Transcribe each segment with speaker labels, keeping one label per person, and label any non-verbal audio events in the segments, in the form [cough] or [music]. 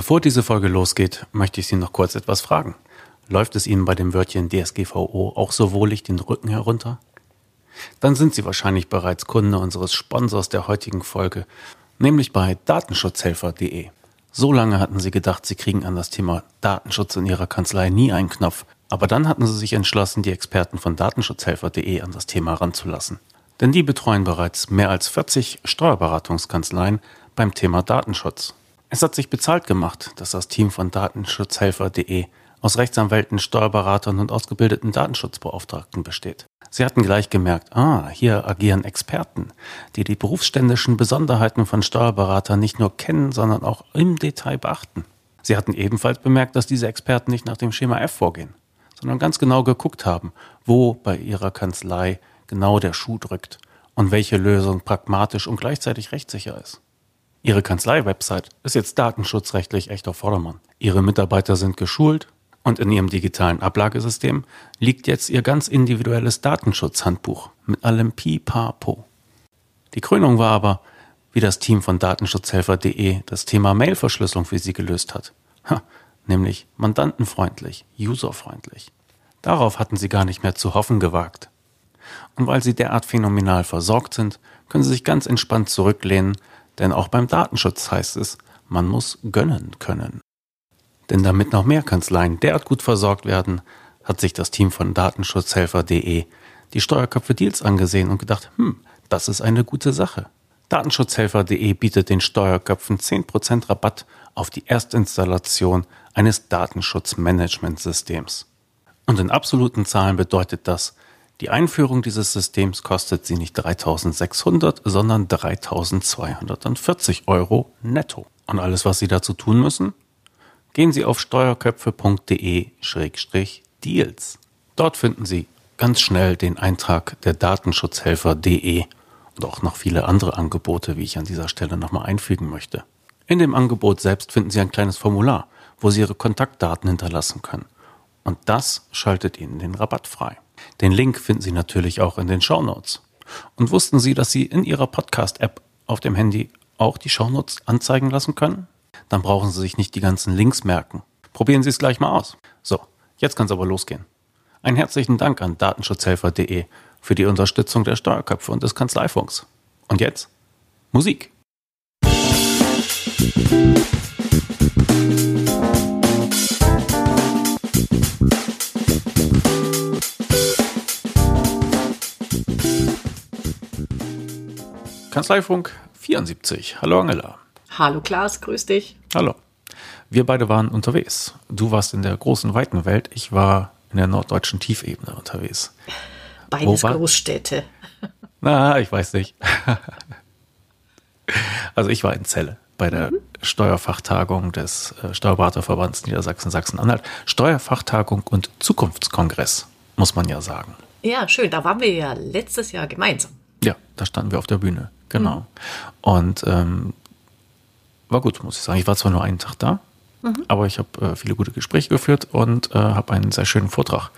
Speaker 1: Bevor diese Folge losgeht, möchte ich Sie noch kurz etwas fragen. Läuft es Ihnen bei dem Wörtchen DSGVO auch so wohlig den Rücken herunter? Dann sind Sie wahrscheinlich bereits Kunde unseres Sponsors der heutigen Folge, nämlich bei datenschutzhelfer.de. So lange hatten Sie gedacht, Sie kriegen an das Thema Datenschutz in Ihrer Kanzlei nie einen Knopf. Aber dann hatten Sie sich entschlossen, die Experten von datenschutzhelfer.de an das Thema ranzulassen. Denn die betreuen bereits mehr als 40 Steuerberatungskanzleien beim Thema Datenschutz. Es hat sich bezahlt gemacht, dass das Team von datenschutzhelfer.de aus Rechtsanwälten, Steuerberatern und ausgebildeten Datenschutzbeauftragten besteht. Sie hatten gleich gemerkt, ah, hier agieren Experten, die die berufsständischen Besonderheiten von Steuerberatern nicht nur kennen, sondern auch im Detail beachten. Sie hatten ebenfalls bemerkt, dass diese Experten nicht nach dem Schema F vorgehen, sondern ganz genau geguckt haben, wo bei ihrer Kanzlei genau der Schuh drückt und welche Lösung pragmatisch und gleichzeitig rechtssicher ist. Ihre Kanzlei-Website ist jetzt datenschutzrechtlich echt auf Vordermann. Ihre Mitarbeiter sind geschult und in Ihrem digitalen Ablagesystem liegt jetzt Ihr ganz individuelles Datenschutzhandbuch mit allem Pipapo. Die Krönung war aber, wie das Team von Datenschutzhelfer.de das Thema Mailverschlüsselung für Sie gelöst hat. Ha, nämlich mandantenfreundlich, userfreundlich. Darauf hatten Sie gar nicht mehr zu hoffen gewagt. Und weil Sie derart phänomenal versorgt sind, können Sie sich ganz entspannt zurücklehnen, denn auch beim Datenschutz heißt es, man muss gönnen können. Denn damit noch mehr Kanzleien derart gut versorgt werden, hat sich das Team von Datenschutzhelfer.de die Steuerköpfe Deals angesehen und gedacht, hm, das ist eine gute Sache. Datenschutzhelfer.de bietet den Steuerköpfen 10% Rabatt auf die Erstinstallation eines Datenschutzmanagementsystems. Und in absoluten Zahlen bedeutet das, die Einführung dieses Systems kostet sie nicht 3600, sondern 3240 Euro netto. Und alles, was Sie dazu tun müssen? gehen Sie auf steuerköpfe.de-deals. Dort finden Sie ganz schnell den Eintrag der Datenschutzhelfer.de und auch noch viele andere Angebote, wie ich an dieser Stelle nochmal einfügen möchte. In dem Angebot selbst finden Sie ein kleines Formular, wo Sie Ihre Kontaktdaten hinterlassen können. Und das schaltet Ihnen den Rabatt frei. Den Link finden Sie natürlich auch in den Shownotes. Und wussten Sie, dass Sie in Ihrer Podcast-App auf dem Handy auch die Shownotes anzeigen lassen können? dann brauchen Sie sich nicht die ganzen Links merken. Probieren Sie es gleich mal aus. So, jetzt kann es aber losgehen. Einen herzlichen Dank an datenschutzhelfer.de für die Unterstützung der Steuerköpfe und des Kanzleifunks. Und jetzt Musik. Kanzleifunk 74. Hallo Angela.
Speaker 2: Hallo Klaas, grüß dich.
Speaker 1: Hallo. Wir beide waren unterwegs. Du warst in der großen, weiten Welt. Ich war in der norddeutschen Tiefebene unterwegs.
Speaker 2: Beides Großstädte. [laughs]
Speaker 1: Na, ich weiß nicht. [laughs] also ich war in Celle bei der mhm. Steuerfachtagung des äh, Steuerberaterverbands Niedersachsen Sachsen-Anhalt. Steuerfachtagung und Zukunftskongress, muss man ja sagen.
Speaker 2: Ja, schön. Da waren wir ja letztes Jahr gemeinsam.
Speaker 1: Ja, da standen wir auf der Bühne. Genau. Mhm. Und ähm, war gut, muss ich sagen. Ich war zwar nur einen Tag da, mhm. aber ich habe äh, viele gute Gespräche geführt und äh, habe einen sehr schönen Vortrag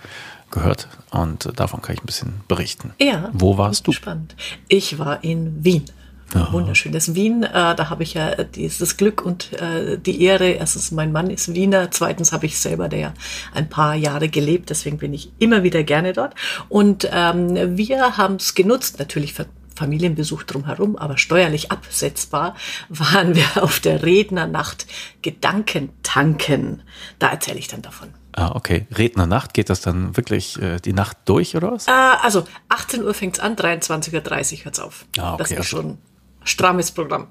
Speaker 1: gehört und äh, davon kann ich ein bisschen berichten.
Speaker 2: Ja.
Speaker 1: Wo warst du?
Speaker 2: Spannend. Ich war in Wien. Ja. Wunderschönes Wien. Äh, da habe ich ja dieses Glück und äh, die Ehre. Erstens, mein Mann ist Wiener. Zweitens habe ich selber da ja ein paar Jahre gelebt. Deswegen bin ich immer wieder gerne dort. Und ähm, wir haben es genutzt, natürlich für Familienbesuch drumherum, aber steuerlich absetzbar, [laughs] waren wir auf der Rednernacht Gedankentanken. Da erzähle ich dann davon.
Speaker 1: Ah, okay. Rednernacht, geht das dann wirklich äh, die Nacht durch oder was?
Speaker 2: Äh, also 18 Uhr fängt's an, 23.30 Uhr hört's auf. Ah, okay, das ist also, schon strammes Programm.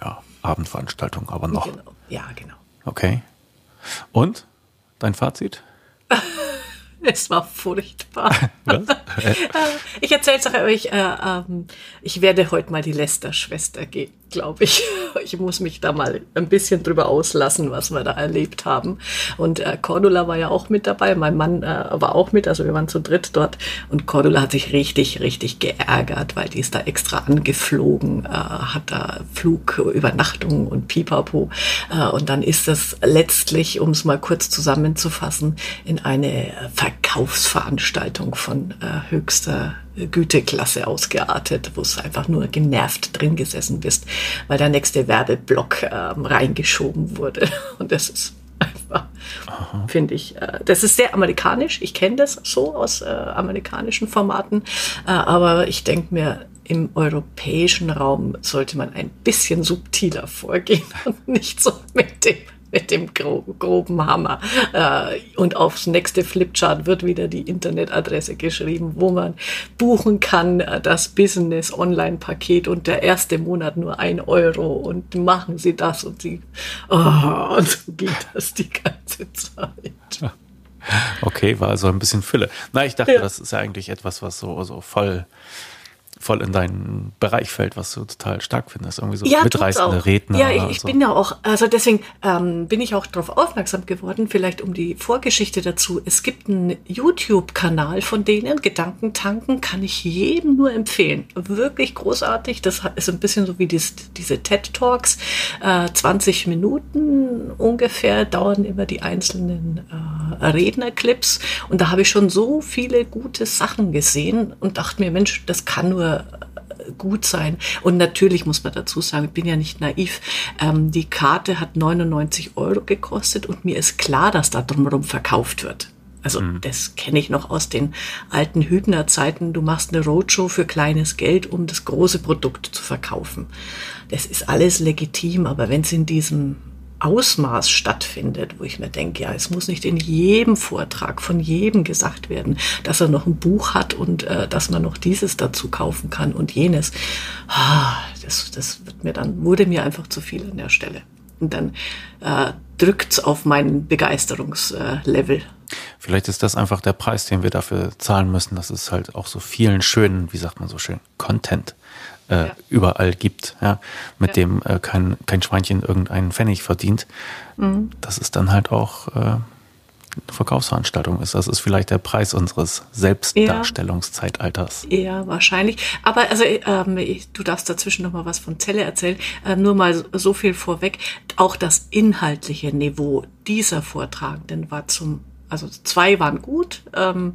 Speaker 1: Ja, Abendveranstaltung, aber noch.
Speaker 2: Genau. Ja, genau.
Speaker 1: Okay. Und dein Fazit? [laughs]
Speaker 2: Es war furchtbar. [laughs] Was? [laughs] ich erzähle es euch, äh, ähm, ich werde heute mal die Lester-Schwester gehen glaube ich. [laughs] Ich muss mich da mal ein bisschen drüber auslassen, was wir da erlebt haben. Und äh, Cordula war ja auch mit dabei, mein Mann äh, war auch mit, also wir waren zu dritt dort. Und Cordula hat sich richtig, richtig geärgert, weil die ist da extra angeflogen, äh, hat da Flug, Übernachtung und Pipapo. Äh, und dann ist das letztlich, um es mal kurz zusammenzufassen, in eine Verkaufsveranstaltung von äh, höchster Güteklasse ausgeartet, wo es einfach nur genervt drin gesessen bist, weil der nächste Werbeblock ähm, reingeschoben wurde. [laughs] Und das ist einfach, finde ich, äh, das ist sehr amerikanisch. Ich kenne das so aus äh, amerikanischen Formaten, äh, aber ich denke mir, im europäischen Raum sollte man ein bisschen subtiler vorgehen [laughs] und nicht so mit dem [laughs] mit dem gro groben Hammer. Äh, und aufs nächste Flipchart wird wieder die Internetadresse geschrieben, wo man buchen kann, äh, das Business-Online-Paket und der erste Monat nur ein Euro und machen Sie das und Sie, oh, [laughs] und so geht das die ganze Zeit.
Speaker 1: Okay, war also ein bisschen Fülle. Na, ich dachte, ja. das ist ja eigentlich etwas, was so, so voll voll in deinen Bereich fällt, was du total stark findest. Irgendwie so ja, mitreißende Redner.
Speaker 2: Ja, ich, ich so. bin ja auch, also deswegen ähm, bin ich auch darauf aufmerksam geworden, vielleicht um die Vorgeschichte dazu. Es gibt einen YouTube-Kanal von denen, Gedankentanken, kann ich jedem nur empfehlen. Wirklich großartig. Das ist ein bisschen so wie dies, diese TED Talks. Äh, 20 Minuten ungefähr dauern immer die einzelnen äh, Rednerclips. Und da habe ich schon so viele gute Sachen gesehen und dachte mir, Mensch, das kann nur gut sein. Und natürlich muss man dazu sagen, ich bin ja nicht naiv. Ähm, die Karte hat 99 Euro gekostet und mir ist klar, dass da drumherum verkauft wird. Also mhm. das kenne ich noch aus den alten Hübner-Zeiten. Du machst eine Roadshow für kleines Geld, um das große Produkt zu verkaufen. Das ist alles legitim, aber wenn es in diesem Ausmaß stattfindet, wo ich mir denke, ja, es muss nicht in jedem Vortrag von jedem gesagt werden, dass er noch ein Buch hat und äh, dass man noch dieses dazu kaufen kann und jenes. Ah, das, das wird mir dann, wurde mir einfach zu viel an der Stelle. Und dann äh, drückt's auf mein Begeisterungslevel.
Speaker 1: Vielleicht ist das einfach der Preis, den wir dafür zahlen müssen, dass es halt auch so vielen schönen, wie sagt man so schön, Content äh, ja. überall gibt, ja, mit ja. dem äh, kein, kein Schweinchen irgendeinen Pfennig verdient, mhm. dass es dann halt auch äh, eine Verkaufsveranstaltung ist. Das ist vielleicht der Preis unseres Selbstdarstellungszeitalters.
Speaker 2: Ja, wahrscheinlich. Aber also ähm, du darfst dazwischen noch mal was von Zelle erzählen. Äh, nur mal so viel vorweg. Auch das inhaltliche Niveau dieser Vortragenden war zum also zwei waren gut. Ähm,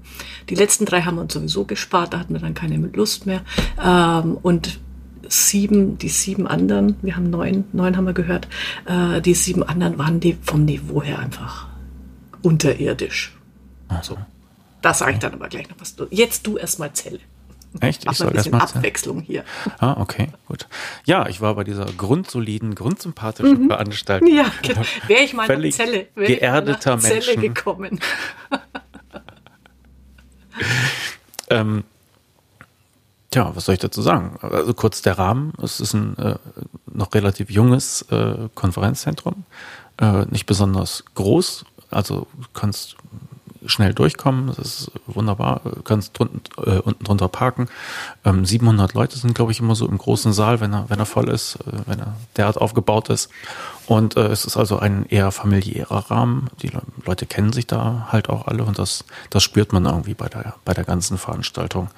Speaker 2: die letzten drei haben wir uns sowieso gespart, da hatten wir dann keine Lust mehr. Ähm, und sieben, die sieben anderen, wir haben neun, neun haben wir gehört, äh, die sieben anderen waren die vom Niveau her einfach unterirdisch. So. Da sage ich dann aber gleich noch was. Jetzt du erstmal Zelle.
Speaker 1: Echt?
Speaker 2: Ich soll erstmal Abwechslung hier.
Speaker 1: Ah, okay, gut. Ja, ich war bei dieser grundsoliden, grundsympathischen mhm. Veranstaltung. Ja,
Speaker 2: genau. wäre ich mal
Speaker 1: Völlig
Speaker 2: nach Zelle,
Speaker 1: geerdeter
Speaker 2: Zelle
Speaker 1: Menschen.
Speaker 2: gekommen. [laughs]
Speaker 1: ähm, Tja, was soll ich dazu sagen? Also kurz der Rahmen. Es ist ein äh, noch relativ junges äh, Konferenzzentrum, äh, nicht besonders groß. Also du kannst schnell durchkommen. Das ist wunderbar. Du kannst drunten, äh, unten drunter parken. Ähm, 700 Leute sind, glaube ich, immer so im großen Saal, wenn er, wenn er voll ist, äh, wenn er derart aufgebaut ist. Und äh, es ist also ein eher familiärer Rahmen. Die Leute kennen sich da halt auch alle und das, das spürt man irgendwie bei der, bei der ganzen Veranstaltung.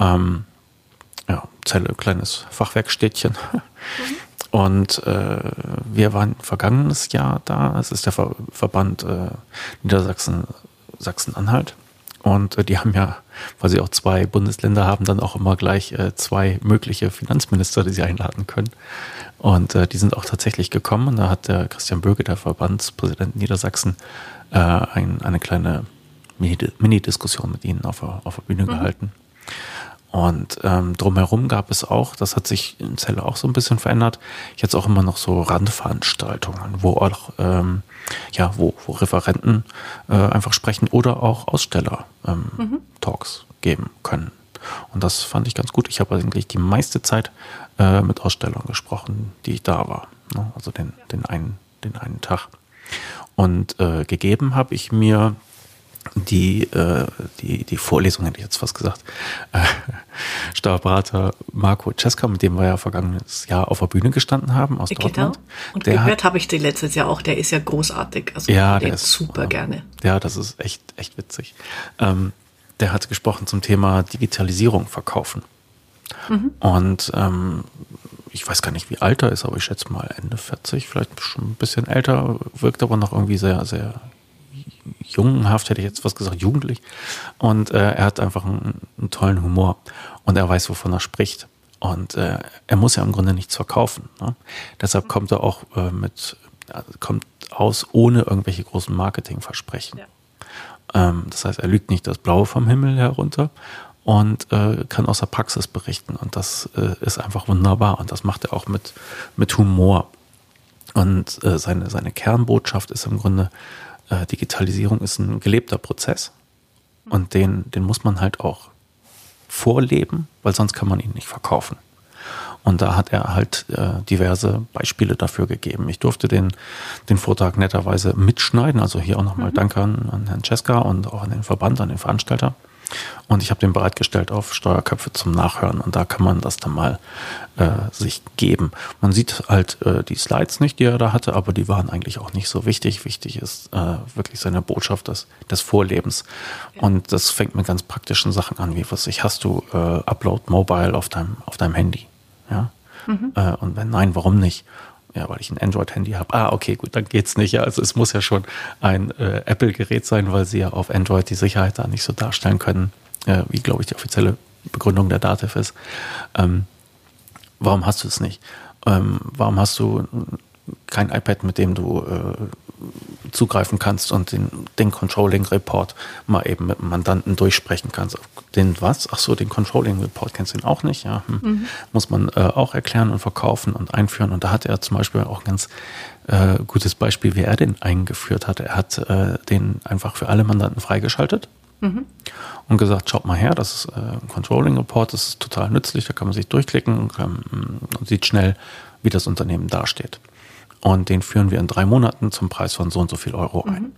Speaker 1: Ähm, ja, Zelle, kleines Fachwerkstädtchen. Mhm. Und äh, wir waren vergangenes Jahr da. Es ist der Ver Verband äh, Niedersachsen, Sachsen-Anhalt. Und äh, die haben ja, weil sie auch zwei Bundesländer haben, dann auch immer gleich äh, zwei mögliche Finanzminister, die sie einladen können. Und äh, die sind auch tatsächlich gekommen. Und da hat der Christian Böge, der Verbandspräsident Niedersachsen, äh, ein, eine kleine Mini-Diskussion mit ihnen auf der, auf der Bühne mhm. gehalten. Und ähm, drumherum gab es auch, das hat sich in Celle auch so ein bisschen verändert, jetzt auch immer noch so Randveranstaltungen, wo auch ähm, ja, wo, wo Referenten äh, einfach sprechen oder auch Aussteller ähm, mhm. Talks geben können. Und das fand ich ganz gut. Ich habe eigentlich die meiste Zeit äh, mit Ausstellern gesprochen, die ich da war. Ne? Also den, den, einen, den einen Tag. Und äh, gegeben habe ich mir die, äh, die, die Vorlesung, hätte ich jetzt fast gesagt, äh, Steuerberater Marco Cesca, mit dem wir ja vergangenes Jahr auf der Bühne gestanden haben aus genau. Dortmund.
Speaker 2: Und der gehört habe ich den letztes Jahr auch, der ist ja großartig. Also
Speaker 1: ja, der ist
Speaker 2: super äh, gerne.
Speaker 1: Ja, das ist echt, echt witzig. Ähm, der hat gesprochen zum Thema Digitalisierung verkaufen. Mhm. Und ähm, ich weiß gar nicht, wie alt er ist, aber ich schätze mal Ende 40, vielleicht schon ein bisschen älter, wirkt aber noch irgendwie sehr, sehr jungenhaft, hätte ich jetzt was gesagt, jugendlich. Und äh, er hat einfach einen, einen, tollen Humor und er weiß, wovon er spricht. Und äh, er muss ja im Grunde nichts verkaufen. Ne? Deshalb mhm. kommt er auch äh, mit, kommt aus ohne irgendwelche großen Marketingversprechen. Ja. Ähm, das heißt, er lügt nicht das Blaue vom Himmel herunter und äh, kann aus der Praxis berichten. Und das äh, ist einfach wunderbar. Und das macht er auch mit, mit Humor. Und äh, seine, seine Kernbotschaft ist im Grunde, äh, Digitalisierung ist ein gelebter Prozess. Und den, den muss man halt auch vorleben, weil sonst kann man ihn nicht verkaufen. Und da hat er halt äh, diverse Beispiele dafür gegeben. Ich durfte den, den Vortrag netterweise mitschneiden. Also hier auch nochmal mhm. Danke an, an Herrn Cesca und auch an den Verband, an den Veranstalter. Und ich habe den bereitgestellt auf Steuerköpfe zum Nachhören und da kann man das dann mal äh, sich geben. Man sieht halt äh, die Slides nicht, die er da hatte, aber die waren eigentlich auch nicht so wichtig. Wichtig ist äh, wirklich seine Botschaft des, des Vorlebens. Und das fängt mit ganz praktischen Sachen an, wie was ich hast du äh, Upload Mobile auf deinem, auf deinem Handy. Ja? Mhm. Äh, und wenn nein, warum nicht? Ja, weil ich ein Android-Handy habe. Ah, okay, gut, dann geht's nicht. Ja, also es muss ja schon ein äh, Apple-Gerät sein, weil sie ja auf Android die Sicherheit da nicht so darstellen können, äh, wie, glaube ich, die offizielle Begründung der Dativ ist. Ähm, warum hast du es nicht? Ähm, warum hast du kein iPad, mit dem du äh, zugreifen kannst und den, den Controlling Report mal eben mit dem Mandanten durchsprechen kannst. Den was? Ach so, den Controlling Report kennst du ihn auch nicht, ja. Hm. Mhm. Muss man äh, auch erklären und verkaufen und einführen. Und da hat er zum Beispiel auch ein ganz äh, gutes Beispiel, wie er den eingeführt hat. Er hat äh, den einfach für alle Mandanten freigeschaltet. Mhm. Und gesagt, schaut mal her, das ist äh, ein Controlling Report, das ist total nützlich, da kann man sich durchklicken und, kann, und sieht schnell, wie das Unternehmen dasteht. Und den führen wir in drei Monaten zum Preis von so und so viel Euro ein. Mhm.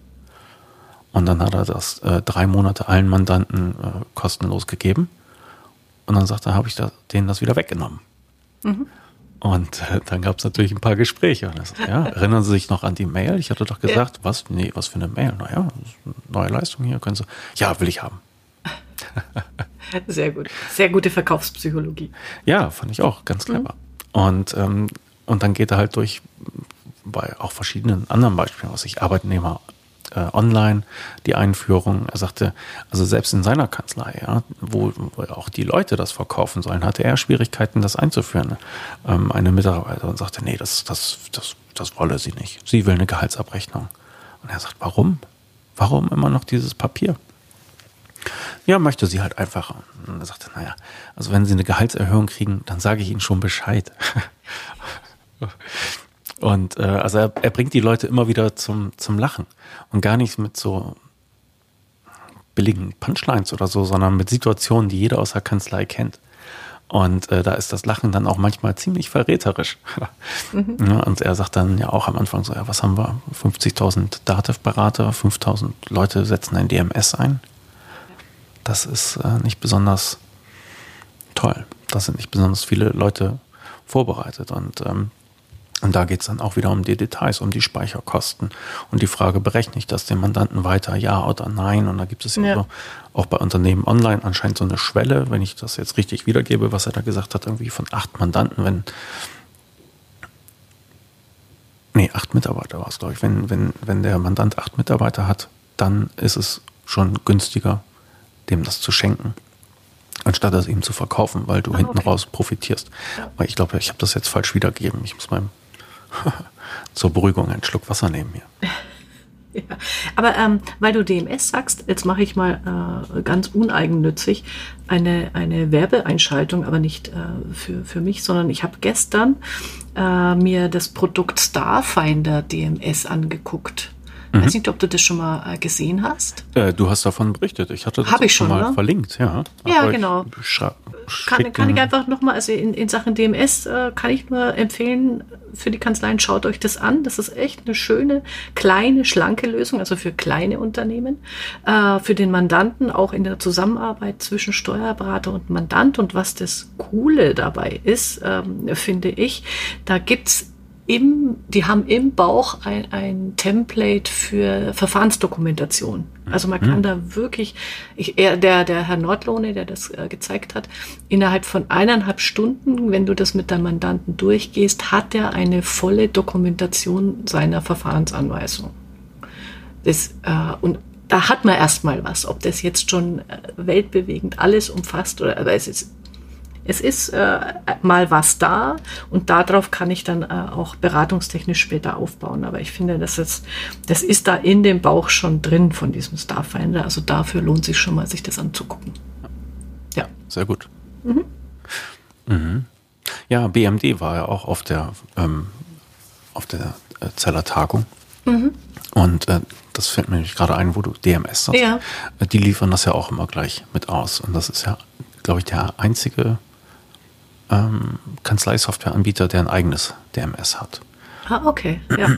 Speaker 1: Und dann hat er das äh, drei Monate allen Mandanten äh, kostenlos gegeben. Und dann sagt er, habe ich da, denen das wieder weggenommen. Mhm. Und äh, dann gab es natürlich ein paar Gespräche. Und das, ja, [laughs] erinnern Sie sich noch an die Mail? Ich hatte doch gesagt, ja. was? Nee, was für eine Mail? Naja, neue Leistung hier, können Sie. Ja, will ich haben. [laughs]
Speaker 2: Sehr gut. Sehr gute Verkaufspsychologie.
Speaker 1: Ja, fand ich auch ganz clever. Mhm. Und, ähm, und dann geht er halt durch bei auch verschiedenen anderen Beispielen, was ich Arbeitnehmer äh, online, die Einführung. Er sagte, also selbst in seiner Kanzlei, ja, wo, wo auch die Leute das verkaufen sollen, hatte er Schwierigkeiten, das einzuführen. Ähm, eine Mitarbeiterin sagte, nee, das, das, das, das wolle sie nicht. Sie will eine Gehaltsabrechnung. Und er sagt, warum? Warum immer noch dieses Papier? Ja, möchte sie halt einfach. Und er sagte, naja, also wenn sie eine Gehaltserhöhung kriegen, dann sage ich ihnen schon Bescheid. [laughs] Und äh, also er, er bringt die Leute immer wieder zum, zum Lachen und gar nicht mit so billigen Punchlines oder so, sondern mit Situationen, die jeder aus der Kanzlei kennt. Und äh, da ist das Lachen dann auch manchmal ziemlich verräterisch. [laughs] mhm. ja, und er sagt dann ja auch am Anfang so, ja, was haben wir? 50.000 Dativ-Berater, 5.000 Leute setzen ein DMS ein. Das ist äh, nicht besonders toll. Das sind nicht besonders viele Leute vorbereitet. Und ähm, und da geht es dann auch wieder um die Details, um die Speicherkosten und die Frage, berechne ich das dem Mandanten weiter, ja oder nein? Und da gibt es ja, ja. So, auch bei Unternehmen online anscheinend so eine Schwelle, wenn ich das jetzt richtig wiedergebe, was er da gesagt hat, irgendwie von acht Mandanten, wenn nee, acht Mitarbeiter war es, glaube ich. Wenn, wenn, wenn der Mandant acht Mitarbeiter hat, dann ist es schon günstiger, dem das zu schenken anstatt es ihm zu verkaufen, weil du ah, hinten raus profitierst. Aber ich glaube, ich habe das jetzt falsch wiedergegeben. Ich muss meinem [laughs] zur Beruhigung einen Schluck Wasser nehmen hier. [laughs]
Speaker 2: Ja, aber ähm, weil du DMS sagst, jetzt mache ich mal äh, ganz uneigennützig eine, eine Werbeeinschaltung, aber nicht äh, für, für mich, sondern ich habe gestern äh, mir das Produkt Starfinder DMS angeguckt. Mhm. Weiß nicht, ob du das schon mal äh, gesehen hast.
Speaker 1: Äh, du hast davon berichtet. Ich hatte das Hab ich schon, mal ne? verlinkt, ja.
Speaker 2: Ja, Aber genau. Kann, kann, ich einfach nochmal, also in, in Sachen DMS äh, kann ich nur empfehlen, für die Kanzleien schaut euch das an. Das ist echt eine schöne, kleine, schlanke Lösung, also für kleine Unternehmen. Äh, für den Mandanten auch in der Zusammenarbeit zwischen Steuerberater und Mandant. Und was das Coole dabei ist, ähm, finde ich, da gibt's im, die haben im Bauch ein, ein Template für Verfahrensdokumentation. Also man kann mhm. da wirklich, ich, er, der, der Herr Nordlohne, der das äh, gezeigt hat, innerhalb von eineinhalb Stunden, wenn du das mit deinem Mandanten durchgehst, hat er eine volle Dokumentation seiner Verfahrensanweisung. Das, äh, und da hat man erstmal was, ob das jetzt schon äh, weltbewegend alles umfasst oder aber es ist es ist äh, mal was da und darauf kann ich dann äh, auch beratungstechnisch später aufbauen. Aber ich finde, das ist, das ist da in dem Bauch schon drin von diesem Starfinder. Also dafür lohnt sich schon mal, sich das anzugucken.
Speaker 1: Ja. Sehr gut. Mhm. Mhm. Ja, BMD war ja auch auf der, ähm, auf der äh, Zellertagung. Mhm. Und äh, das fällt mir nämlich gerade ein, wo du DMS sagst. Ja. Äh, die liefern das ja auch immer gleich mit aus. Und das ist ja, glaube ich, der einzige ähm, Kanzleisoftwareanbieter, der ein eigenes DMS hat.
Speaker 2: Ah, okay, ja.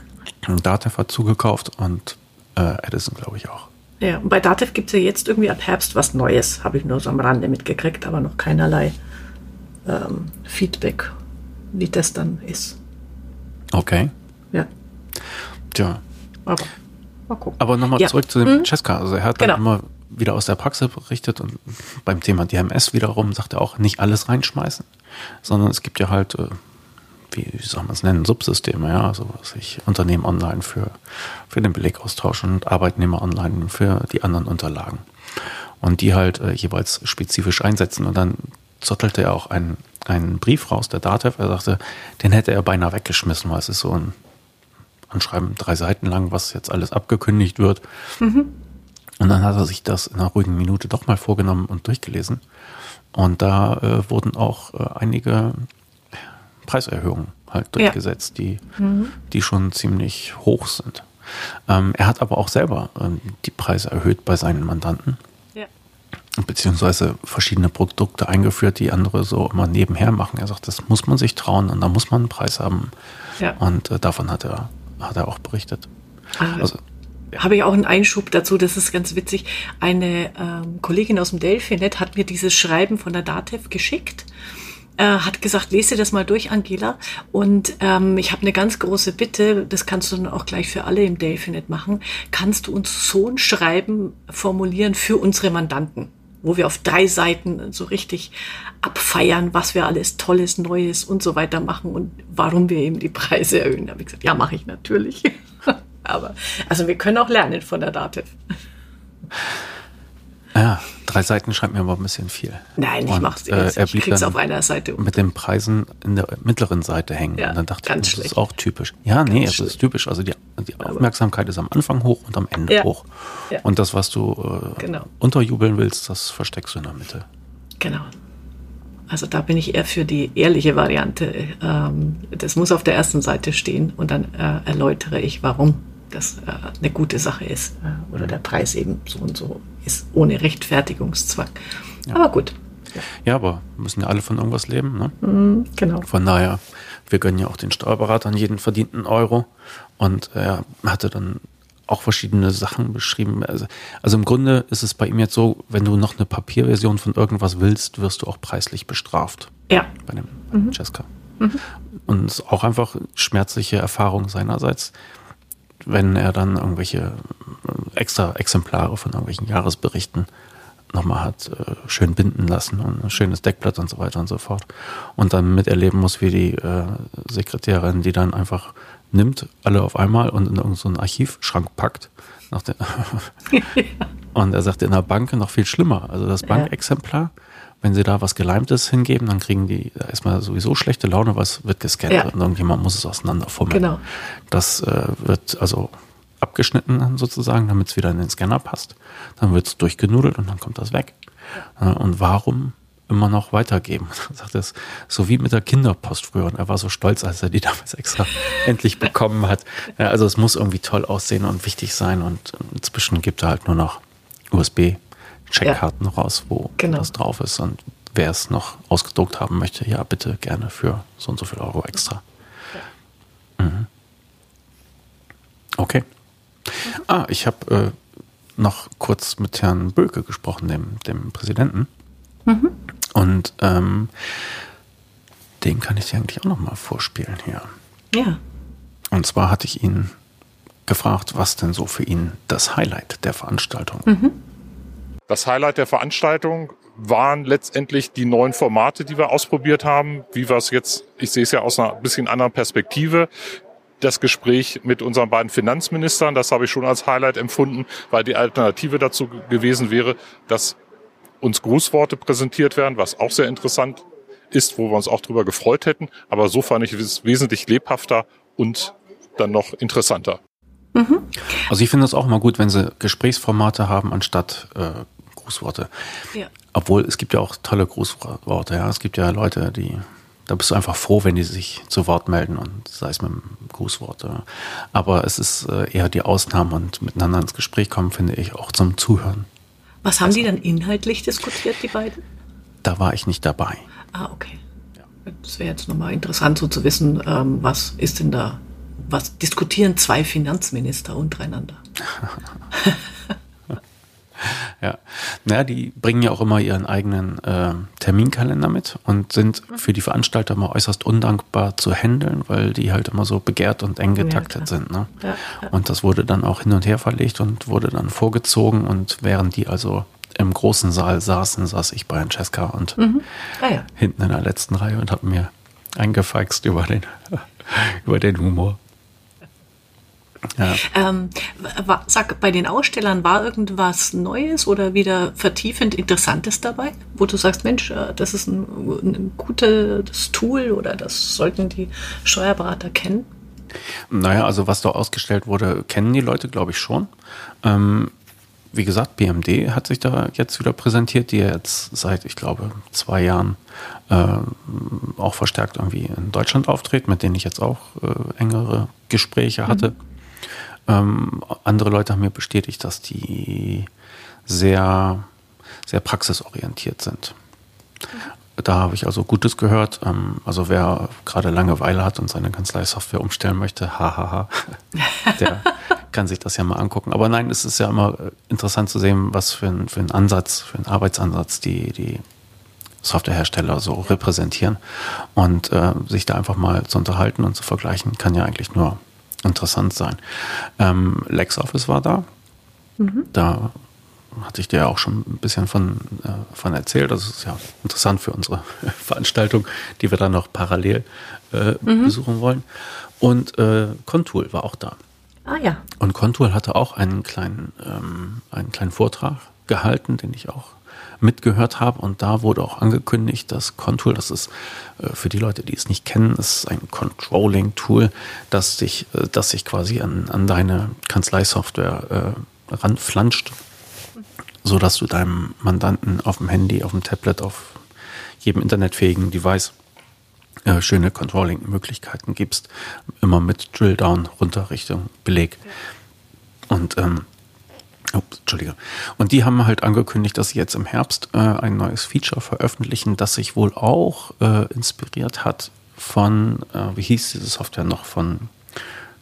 Speaker 1: Datev hat zugekauft und äh, Edison, glaube ich, auch.
Speaker 2: Ja, und bei Datev gibt es ja jetzt irgendwie ab Herbst was Neues, habe ich nur so am Rande mitgekriegt, aber noch keinerlei ähm, Feedback, wie das dann ist.
Speaker 1: Okay.
Speaker 2: Ja.
Speaker 1: Tja.
Speaker 2: Aber mal gucken.
Speaker 1: Aber nochmal ja. zurück zu dem mhm. Cesca. Also er hat dann genau. immer wieder aus der Praxis berichtet und beim Thema DMS wiederum sagt er auch, nicht alles reinschmeißen, sondern es gibt ja halt, äh, wie, wie soll man es nennen, Subsysteme, ja, also was ich Unternehmen online für, für den Belegaustausch und Arbeitnehmer online für die anderen Unterlagen. Und die halt äh, jeweils spezifisch einsetzen. Und dann zottelte er auch einen, einen Brief raus, der DATEV, er sagte, den hätte er beinahe weggeschmissen, weil es ist so ein Anschreiben, drei Seiten lang, was jetzt alles abgekündigt wird. Mhm. Und dann hat er sich das in einer ruhigen Minute doch mal vorgenommen und durchgelesen. Und da äh, wurden auch äh, einige Preiserhöhungen halt durchgesetzt, ja. die, mhm. die schon ziemlich hoch sind. Ähm, er hat aber auch selber ähm, die Preise erhöht bei seinen Mandanten. Ja. Beziehungsweise verschiedene Produkte eingeführt, die andere so immer nebenher machen. Er sagt, das muss man sich trauen und da muss man einen Preis haben. Ja. Und äh, davon hat er, hat er auch berichtet.
Speaker 2: Ah, also, habe ich auch einen Einschub dazu, das ist ganz witzig. Eine ähm, Kollegin aus dem Delphinet hat mir dieses Schreiben von der DATEV geschickt. Äh, hat gesagt, lese das mal durch, Angela. Und ähm, ich habe eine ganz große Bitte, das kannst du dann auch gleich für alle im Delphinet machen. Kannst du uns so ein Schreiben formulieren für unsere Mandanten? wo wir auf drei Seiten so richtig abfeiern, was wir alles Tolles, Neues und so weiter machen und warum wir eben die Preise erhöhen. Da habe ich gesagt, ja, mache ich natürlich. [laughs] Aber also wir können auch lernen von der Dativ.
Speaker 1: Ja, drei Seiten schreibt mir aber ein bisschen viel.
Speaker 2: Nein, ich mach's äh,
Speaker 1: er blieb ich auf einer Seite um. Mit den Preisen in der mittleren Seite hängen. Ja, und dann dachte ich, das schlecht. ist auch typisch. Ja, nee, es ist typisch. Also die, die Aufmerksamkeit ist am Anfang hoch und am Ende ja. hoch. Ja. Und das, was du äh, genau. unterjubeln willst, das versteckst du in der Mitte.
Speaker 2: Genau. Also da bin ich eher für die ehrliche Variante. Ähm, das muss auf der ersten Seite stehen und dann äh, erläutere ich, warum das äh, eine gute Sache ist äh, oder der Preis eben so und so ist, ohne Rechtfertigungszwang. Ja. Aber gut.
Speaker 1: Ja. aber müssen ja alle von irgendwas leben. Ne?
Speaker 2: Mhm, genau.
Speaker 1: Von daher, wir gönnen ja auch den Steuerberatern jeden verdienten Euro. Und er hatte dann auch verschiedene Sachen beschrieben. Also, also, im Grunde ist es bei ihm jetzt so, wenn du noch eine Papierversion von irgendwas willst, wirst du auch preislich bestraft.
Speaker 2: Ja.
Speaker 1: Bei dem mhm. Cesca. Mhm. Und auch einfach schmerzliche Erfahrung seinerseits wenn er dann irgendwelche äh, extra Exemplare von irgendwelchen Jahresberichten nochmal hat äh, schön binden lassen und ein schönes Deckblatt und so weiter und so fort. Und dann miterleben muss, wie die äh, Sekretärin die dann einfach nimmt, alle auf einmal und in irgendeinen so Archivschrank packt. [laughs] und er sagt in der Bank noch viel schlimmer. Also das Bankexemplar wenn sie da was Geleimtes hingeben, dann kriegen die erstmal sowieso schlechte Laune, was wird gescannt ja. und irgendjemand muss es auseinanderfummeln. Genau. Das äh, wird also abgeschnitten sozusagen, damit es wieder in den Scanner passt. Dann wird es durchgenudelt und dann kommt das weg. Äh, und warum immer noch weitergeben? [laughs] Sagt es so wie mit der Kinderpost früher. Und er war so stolz, als er die damals extra [laughs] endlich bekommen hat. Ja, also es muss irgendwie toll aussehen und wichtig sein. Und inzwischen gibt er halt nur noch USB Checkkarten ja. raus, wo genau. das drauf ist. Und wer es noch ausgedruckt haben möchte, ja, bitte gerne für so und so viel Euro extra. Ja. Mhm. Okay. Mhm. Ah, ich habe äh, noch kurz mit Herrn Böke gesprochen, dem, dem Präsidenten. Mhm. Und ähm, den kann ich dir eigentlich auch noch mal vorspielen hier.
Speaker 2: Ja.
Speaker 1: Und zwar hatte ich ihn gefragt, was denn so für ihn das Highlight der Veranstaltung mhm.
Speaker 3: Das Highlight der Veranstaltung waren letztendlich die neuen Formate, die wir ausprobiert haben. Wie wir es jetzt, ich sehe es ja aus einer bisschen anderen Perspektive, das Gespräch mit unseren beiden Finanzministern. Das habe ich schon als Highlight empfunden, weil die Alternative dazu gewesen wäre, dass uns Grußworte präsentiert werden, was auch sehr interessant ist, wo wir uns auch drüber gefreut hätten. Aber so fand ich es wesentlich lebhafter und dann noch interessanter.
Speaker 1: Mhm. Also ich finde es auch immer gut, wenn sie Gesprächsformate haben anstatt äh, Grußworte. Ja. Obwohl es gibt ja auch tolle Grußworte. Ja, es gibt ja Leute, die da bist du einfach froh, wenn die sich zu Wort melden und sei es mit einem Grußwort. Aber es ist äh, eher die Ausnahme und miteinander ins Gespräch kommen, finde ich, auch zum Zuhören.
Speaker 2: Was haben also, die dann inhaltlich diskutiert, die beiden?
Speaker 1: Da war ich nicht dabei.
Speaker 2: Ah, okay. Das wäre jetzt nochmal interessant, so zu wissen, ähm, was ist denn da, was diskutieren zwei Finanzminister untereinander? [laughs]
Speaker 1: ja. Naja, die bringen ja auch immer ihren eigenen äh, Terminkalender mit und sind für die Veranstalter immer äußerst undankbar zu handeln, weil die halt immer so begehrt und eng getaktet ja, sind. Ne? Ja, ja. Und das wurde dann auch hin und her verlegt und wurde dann vorgezogen und während die also im großen Saal saßen, saß ich bei Francesca und mhm. ah, hinten in der letzten Reihe und habe mir eingefeixt über den, [laughs] über den Humor.
Speaker 2: Ja. Ähm, war, sag, bei den Ausstellern war irgendwas Neues oder wieder vertiefend Interessantes dabei, wo du sagst, Mensch, äh, das ist ein, ein gutes Tool oder das sollten die Steuerberater kennen?
Speaker 1: Naja, also was da ausgestellt wurde, kennen die Leute, glaube ich, schon. Ähm, wie gesagt, BMD hat sich da jetzt wieder präsentiert, die jetzt seit, ich glaube, zwei Jahren äh, auch verstärkt irgendwie in Deutschland auftreten, mit denen ich jetzt auch äh, engere Gespräche hatte. Mhm. Ähm, andere Leute haben mir bestätigt, dass die sehr, sehr praxisorientiert sind. Da habe ich also Gutes gehört. Ähm, also wer gerade Langeweile hat und seine Kanzleisoftware umstellen möchte, hahaha, [laughs] der kann sich das ja mal angucken. Aber nein, es ist ja immer interessant zu sehen, was für ein, für ein Ansatz, für einen Arbeitsansatz die, die Softwarehersteller so repräsentieren. Und äh, sich da einfach mal zu unterhalten und zu vergleichen, kann ja eigentlich nur interessant sein. Ähm, LexOffice war da. Mhm. Da hatte ich dir ja auch schon ein bisschen von, äh, von erzählt. Das ist ja interessant für unsere [laughs] Veranstaltung, die wir dann noch parallel äh, mhm. besuchen wollen. Und äh, Contool war auch da.
Speaker 2: Ah ja.
Speaker 1: Und Contour hatte auch einen kleinen, ähm, einen kleinen Vortrag gehalten, den ich auch mitgehört habe. Und da wurde auch angekündigt, dass Contour, das ist äh, für die Leute, die es nicht kennen, ist ein Controlling-Tool, das sich, äh, das sich quasi an, an deine Kanzleisoftware äh, ranflanscht, sodass du deinem Mandanten auf dem Handy, auf dem Tablet, auf jedem internetfähigen Device äh, schöne Controlling-Möglichkeiten gibst, immer mit Drill-Down runter Richtung Beleg. Und ähm, Ups, Entschuldige. Und die haben halt angekündigt, dass sie jetzt im Herbst äh, ein neues Feature veröffentlichen, das sich wohl auch äh, inspiriert hat von, äh, wie hieß diese Software noch, von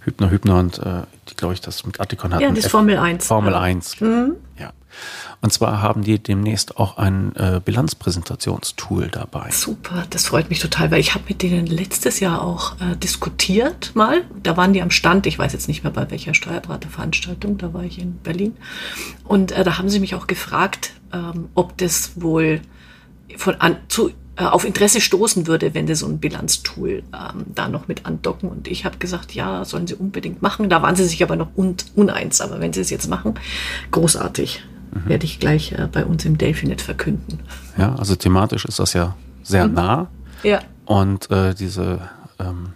Speaker 1: Hübner, Hübner und äh, die, glaube ich, das mit Atticon hatten.
Speaker 2: Ja, das F Formel 1.
Speaker 1: Formel 1. Mhm. Ja. Und zwar haben die demnächst auch ein äh, Bilanzpräsentationstool dabei.
Speaker 2: Super, das freut mich total, weil ich habe mit denen letztes Jahr auch äh, diskutiert mal. Da waren die am Stand, ich weiß jetzt nicht mehr bei welcher Steuerberaterveranstaltung, da war ich in Berlin. Und äh, da haben sie mich auch gefragt, ähm, ob das wohl von an, zu äh, auf Interesse stoßen würde, wenn sie so ein Bilanztool ähm, da noch mit andocken. Und ich habe gesagt, ja, sollen sie unbedingt machen. Da waren sie sich aber noch un uneins. Aber wenn sie es jetzt machen, großartig mhm. werde ich gleich äh, bei uns im Delphinet verkünden.
Speaker 1: Ja, also thematisch ist das ja sehr mhm. nah.
Speaker 2: Ja.
Speaker 1: Und äh, diese ähm,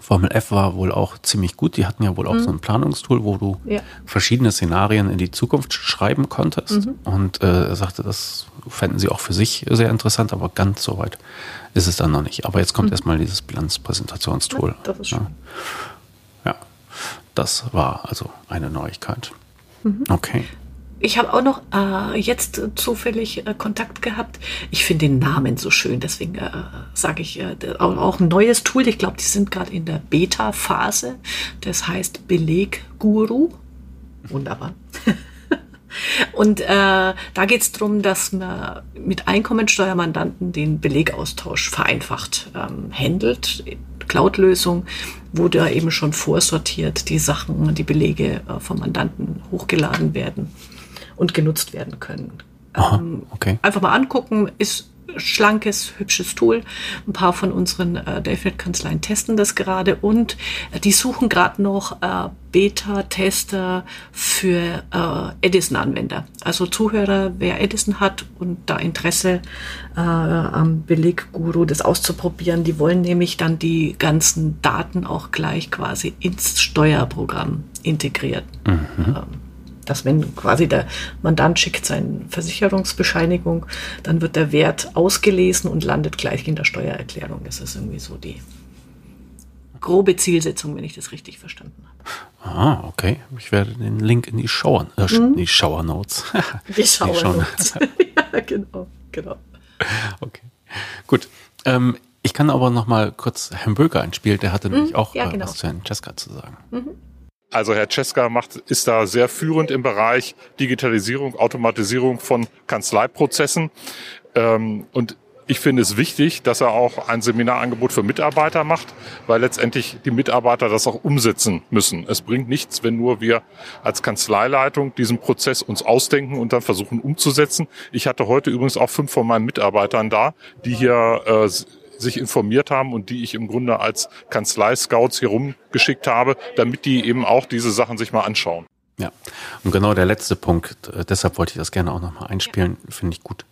Speaker 1: Formel F war wohl auch ziemlich gut. Die hatten ja wohl auch mhm. so ein Planungstool, wo du ja. verschiedene Szenarien in die Zukunft schreiben konntest. Mhm. Und äh, er sagte, das fänden sie auch für sich sehr interessant, aber ganz so weit ist es dann noch nicht. Aber jetzt kommt mhm. erstmal dieses Bilanzpräsentationstool. Ja, das ist schön. Ja. ja, das war also eine Neuigkeit. Mhm. Okay
Speaker 2: ich habe auch noch äh, jetzt zufällig äh, Kontakt gehabt. Ich finde den Namen so schön, deswegen äh, sage ich äh, auch, auch, ein neues Tool. Ich glaube, die sind gerade in der Beta-Phase. Das heißt Belegguru. Wunderbar. [laughs] Und äh, da geht es darum, dass man mit Einkommensteuermandanten den Belegaustausch vereinfacht ähm, handelt. Cloud-Lösung, wo da eben schon vorsortiert die Sachen, die Belege äh, vom Mandanten hochgeladen werden und genutzt werden können.
Speaker 1: Aha, ähm, okay.
Speaker 2: Einfach mal angucken, ist schlankes, hübsches Tool. Ein paar von unseren äh, Delphinet-Kanzleien testen das gerade und äh, die suchen gerade noch äh, Beta-Tester für äh, Edison-Anwender. Also Zuhörer, wer Edison hat und da Interesse äh, am Belegguru das auszuprobieren, die wollen nämlich dann die ganzen Daten auch gleich quasi ins Steuerprogramm integrieren. Mhm. Ähm, dass wenn quasi der Mandant schickt seine Versicherungsbescheinigung, dann wird der Wert ausgelesen und landet gleich in der Steuererklärung. Das ist irgendwie so die grobe Zielsetzung, wenn ich das richtig verstanden
Speaker 1: habe. Ah, okay. Ich werde den Link in die Shower, äh, mhm. die Shower Notes. [laughs]
Speaker 2: die Shower Notes. [laughs] ja, genau, genau.
Speaker 1: Okay, gut. Ähm, ich kann aber noch mal kurz Herrn Böker einspielen. Der hatte mhm. nämlich auch ja, äh, genau. was zu Herrn Cesca zu sagen. Mhm.
Speaker 3: Also Herr Czeska macht, ist da sehr führend im Bereich Digitalisierung, Automatisierung von Kanzleiprozessen. Ähm, und ich finde es wichtig, dass er auch ein Seminarangebot für Mitarbeiter macht, weil letztendlich die Mitarbeiter das auch umsetzen müssen. Es bringt nichts, wenn nur wir als Kanzleileitung diesen Prozess uns ausdenken und dann versuchen umzusetzen. Ich hatte heute übrigens auch fünf von meinen Mitarbeitern da, die hier äh, sich informiert haben und die ich im Grunde als Kanzlei-Scouts hier rumgeschickt habe, damit die eben auch diese Sachen sich mal anschauen.
Speaker 1: Ja, und genau der letzte Punkt, äh, deshalb wollte ich das gerne auch nochmal einspielen, ja. finde ich gut,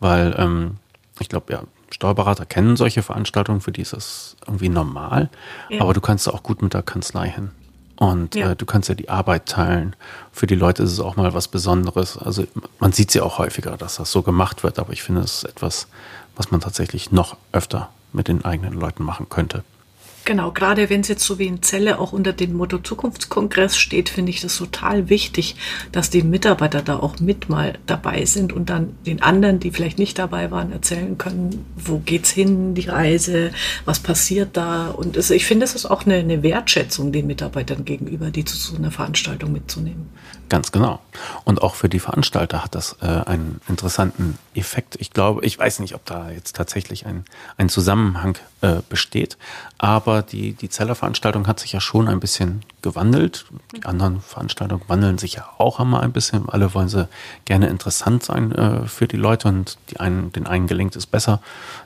Speaker 1: weil ähm, ich glaube, ja, Steuerberater kennen solche Veranstaltungen, für die ist das irgendwie normal, ja. aber du kannst auch gut mit der Kanzlei hin. Und ja. äh, du kannst ja die Arbeit teilen. Für die Leute ist es auch mal was Besonderes. Also man sieht es ja auch häufiger, dass das so gemacht wird, aber ich finde, es ist etwas, was man tatsächlich noch öfter mit den eigenen Leuten machen könnte.
Speaker 2: Genau, gerade wenn es jetzt so wie in Zelle auch unter dem Motto Zukunftskongress steht, finde ich das total wichtig, dass die Mitarbeiter da auch mit mal dabei sind und dann den anderen, die vielleicht nicht dabei waren, erzählen können, wo geht's hin, die Reise, was passiert da. Und es, ich finde, es ist auch eine, eine Wertschätzung den Mitarbeitern gegenüber, die zu so einer Veranstaltung mitzunehmen.
Speaker 1: Ganz genau. Und auch für die Veranstalter hat das äh, einen interessanten Effekt. Ich glaube, ich weiß nicht, ob da jetzt tatsächlich ein, ein Zusammenhang äh, besteht, aber die, die Zellerveranstaltung hat sich ja schon ein bisschen gewandelt. Die anderen Veranstaltungen wandeln sich ja auch immer ein bisschen. Alle wollen sie gerne interessant sein äh, für die Leute und die einen, den einen gelingt es besser,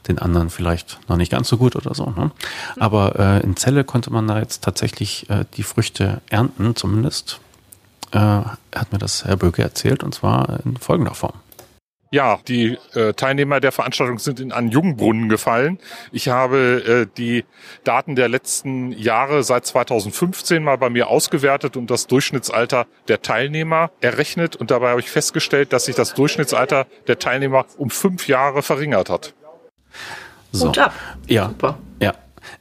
Speaker 1: den anderen vielleicht noch nicht ganz so gut oder so. Ne? Aber äh, in Celle konnte man da jetzt tatsächlich äh, die Früchte ernten, zumindest äh, hat mir das Herr Böke erzählt, und zwar in folgender Form.
Speaker 3: Ja, die äh, Teilnehmer der Veranstaltung sind in einen Jungbrunnen gefallen. Ich habe äh, die Daten der letzten Jahre seit 2015 mal bei mir ausgewertet und das Durchschnittsalter der Teilnehmer errechnet. Und dabei habe ich festgestellt, dass sich das Durchschnittsalter der Teilnehmer um fünf Jahre verringert hat.
Speaker 1: So. Ja, Super. ja.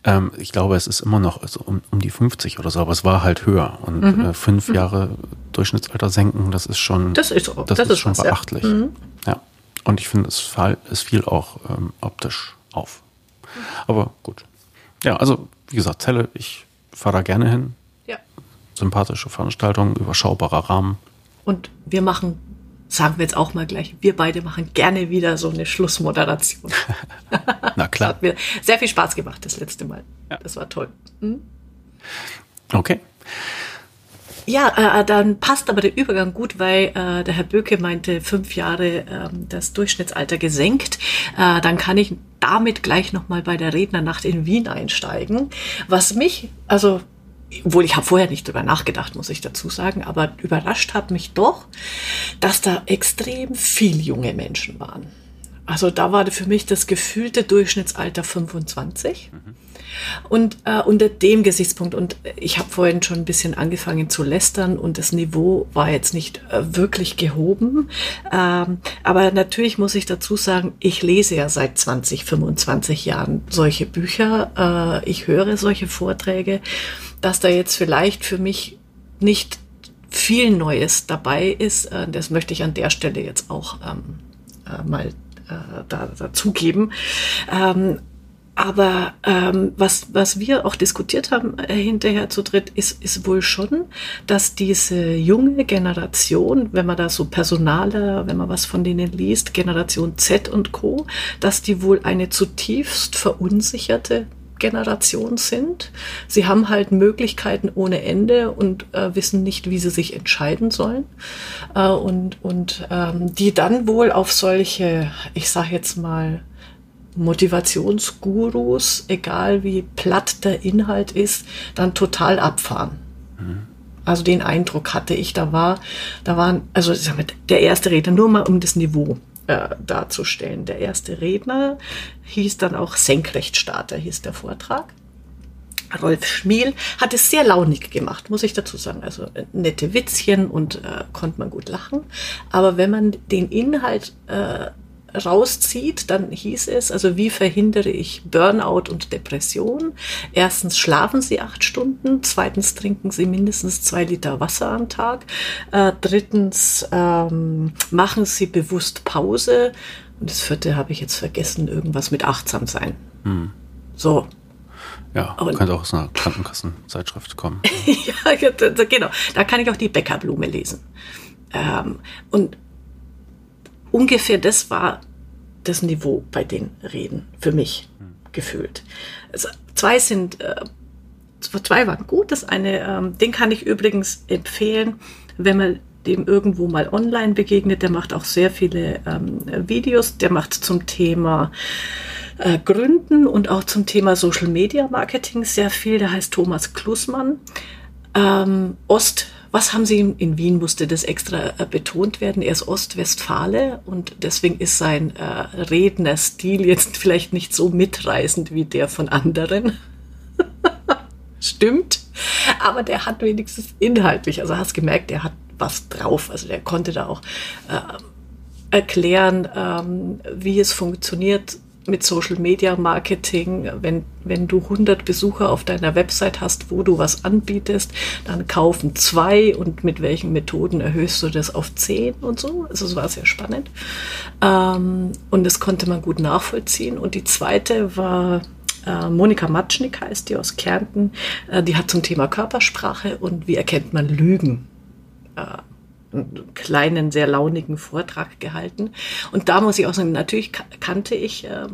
Speaker 1: Ähm, ich glaube, es ist immer noch also um, um die 50 oder so, aber es war halt höher. Und mhm. äh, fünf mhm. Jahre Durchschnittsalter senken, das ist schon,
Speaker 2: das ist,
Speaker 1: das, das ist, ist schon was, beachtlich. Ja. Mhm. ja. Und ich finde, es, es fiel auch ähm, optisch auf. Aber gut. Ja, also wie gesagt, Zelle, ich fahre da gerne hin. Ja. Sympathische Veranstaltung, überschaubarer Rahmen.
Speaker 2: Und wir machen sagen wir jetzt auch mal gleich, wir beide machen gerne wieder so eine Schlussmoderation. [laughs]
Speaker 1: Na klar.
Speaker 2: Das [laughs] hat mir sehr viel Spaß gemacht das letzte Mal. Ja. Das war toll. Mhm.
Speaker 1: Okay.
Speaker 2: Ja, äh, dann passt aber der Übergang gut, weil äh, der Herr Böke meinte, fünf Jahre äh, das Durchschnittsalter gesenkt. Äh, dann kann ich damit gleich nochmal bei der Rednernacht in Wien einsteigen. Was mich, also obwohl ich habe vorher nicht drüber nachgedacht, muss ich dazu sagen, aber überrascht hat mich doch, dass da extrem viel junge Menschen waren. Also da war für mich das gefühlte Durchschnittsalter 25. Mhm. Und äh, unter dem Gesichtspunkt, und ich habe vorhin schon ein bisschen angefangen zu lästern und das Niveau war jetzt nicht äh, wirklich gehoben. Ähm, aber natürlich muss ich dazu sagen, ich lese ja seit 20, 25 Jahren solche Bücher, äh, ich höre solche Vorträge dass da jetzt vielleicht für mich nicht viel Neues dabei ist. Äh, das möchte ich an der Stelle jetzt auch ähm, äh, mal äh, da, dazugeben. Ähm, aber ähm, was, was wir auch diskutiert haben äh, hinterher zu dritt, ist, ist wohl schon, dass diese junge Generation, wenn man da so Personale, wenn man was von denen liest, Generation Z und Co., dass die wohl eine zutiefst verunsicherte Generation sind. Sie haben halt Möglichkeiten ohne Ende und äh, wissen nicht, wie sie sich entscheiden sollen. Äh, und und ähm, die dann wohl auf solche, ich sage jetzt mal, Motivationsgurus, egal wie platt der Inhalt ist, dann total abfahren. Mhm. Also den Eindruck hatte ich, da war, da waren, also der erste Redner, nur mal um das Niveau äh, darzustellen. Der erste Redner hieß dann auch Senkrechtstarter, hieß der Vortrag. Rolf Schmiel hat es sehr launig gemacht, muss ich dazu sagen. Also äh, nette Witzchen und äh, konnte man gut lachen. Aber wenn man den Inhalt äh, rauszieht, dann hieß es, also wie verhindere ich Burnout und Depression? Erstens schlafen Sie acht Stunden, zweitens trinken Sie mindestens zwei Liter Wasser am Tag, äh, drittens ähm, machen Sie bewusst Pause und das vierte habe ich jetzt vergessen, irgendwas mit achtsam sein. Hm. So,
Speaker 1: ja, und, könnte auch aus einer Krankenkassenzeitschrift kommen. [laughs]
Speaker 2: ja, genau. Da kann ich auch die Bäckerblume lesen. Ähm, und ungefähr das war das Niveau bei den Reden für mich hm. gefühlt. Also zwei sind, äh, zwei waren gut. Das eine, ähm, den kann ich übrigens empfehlen, wenn man dem irgendwo mal online begegnet. Der macht auch sehr viele ähm, Videos. Der macht zum Thema äh, Gründen und auch zum Thema Social Media Marketing sehr viel. Der heißt Thomas Klusmann. Ähm, Ost was haben Sie in Wien, musste das extra äh, betont werden. Er ist Ostwestfale und deswegen ist sein äh, Rednerstil jetzt [laughs] vielleicht nicht so mitreißend wie der von anderen. [laughs] Stimmt. Aber der hat wenigstens inhaltlich, also hast gemerkt, der hat was drauf. Also der konnte da auch äh, erklären, ähm, wie es funktioniert, mit Social Media Marketing, wenn, wenn du 100 Besucher auf deiner Website hast, wo du was anbietest, dann kaufen zwei und mit welchen Methoden erhöhst du das auf zehn und so. Also es war sehr spannend. Ähm, und das konnte man gut nachvollziehen. Und die zweite war äh, Monika Matschnik heißt die aus Kärnten. Äh, die hat zum Thema Körpersprache und wie erkennt man Lügen. Äh, kleinen, sehr launigen Vortrag gehalten. Und da muss ich auch sagen, natürlich kannte ich äh,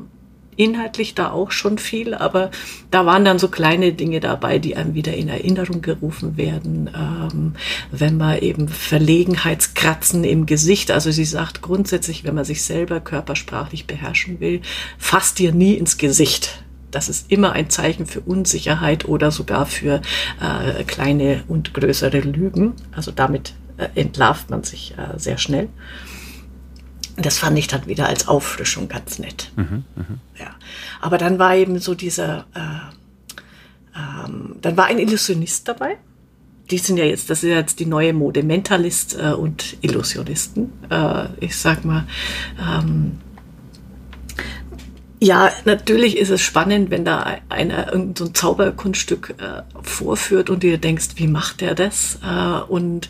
Speaker 2: inhaltlich da auch schon viel, aber da waren dann so kleine Dinge dabei, die einem wieder in Erinnerung gerufen werden. Ähm, wenn man eben Verlegenheitskratzen im Gesicht, also sie sagt grundsätzlich, wenn man sich selber körpersprachlich beherrschen will, fasst dir nie ins Gesicht. Das ist immer ein Zeichen für Unsicherheit oder sogar für äh, kleine und größere Lügen. Also damit entlarvt man sich äh, sehr schnell. Das fand ich dann wieder als Auffrischung ganz nett. Mhm, mh. Ja. Aber dann war eben so dieser, äh, ähm, dann war ein Illusionist dabei. Die sind ja jetzt, das ist jetzt die neue Mode, Mentalist äh, und Illusionisten. Äh, ich sag mal, ähm, ja, natürlich ist es spannend, wenn da einer irgendein so ein Zauberkunststück äh, vorführt und dir denkst, wie macht der das? Äh, und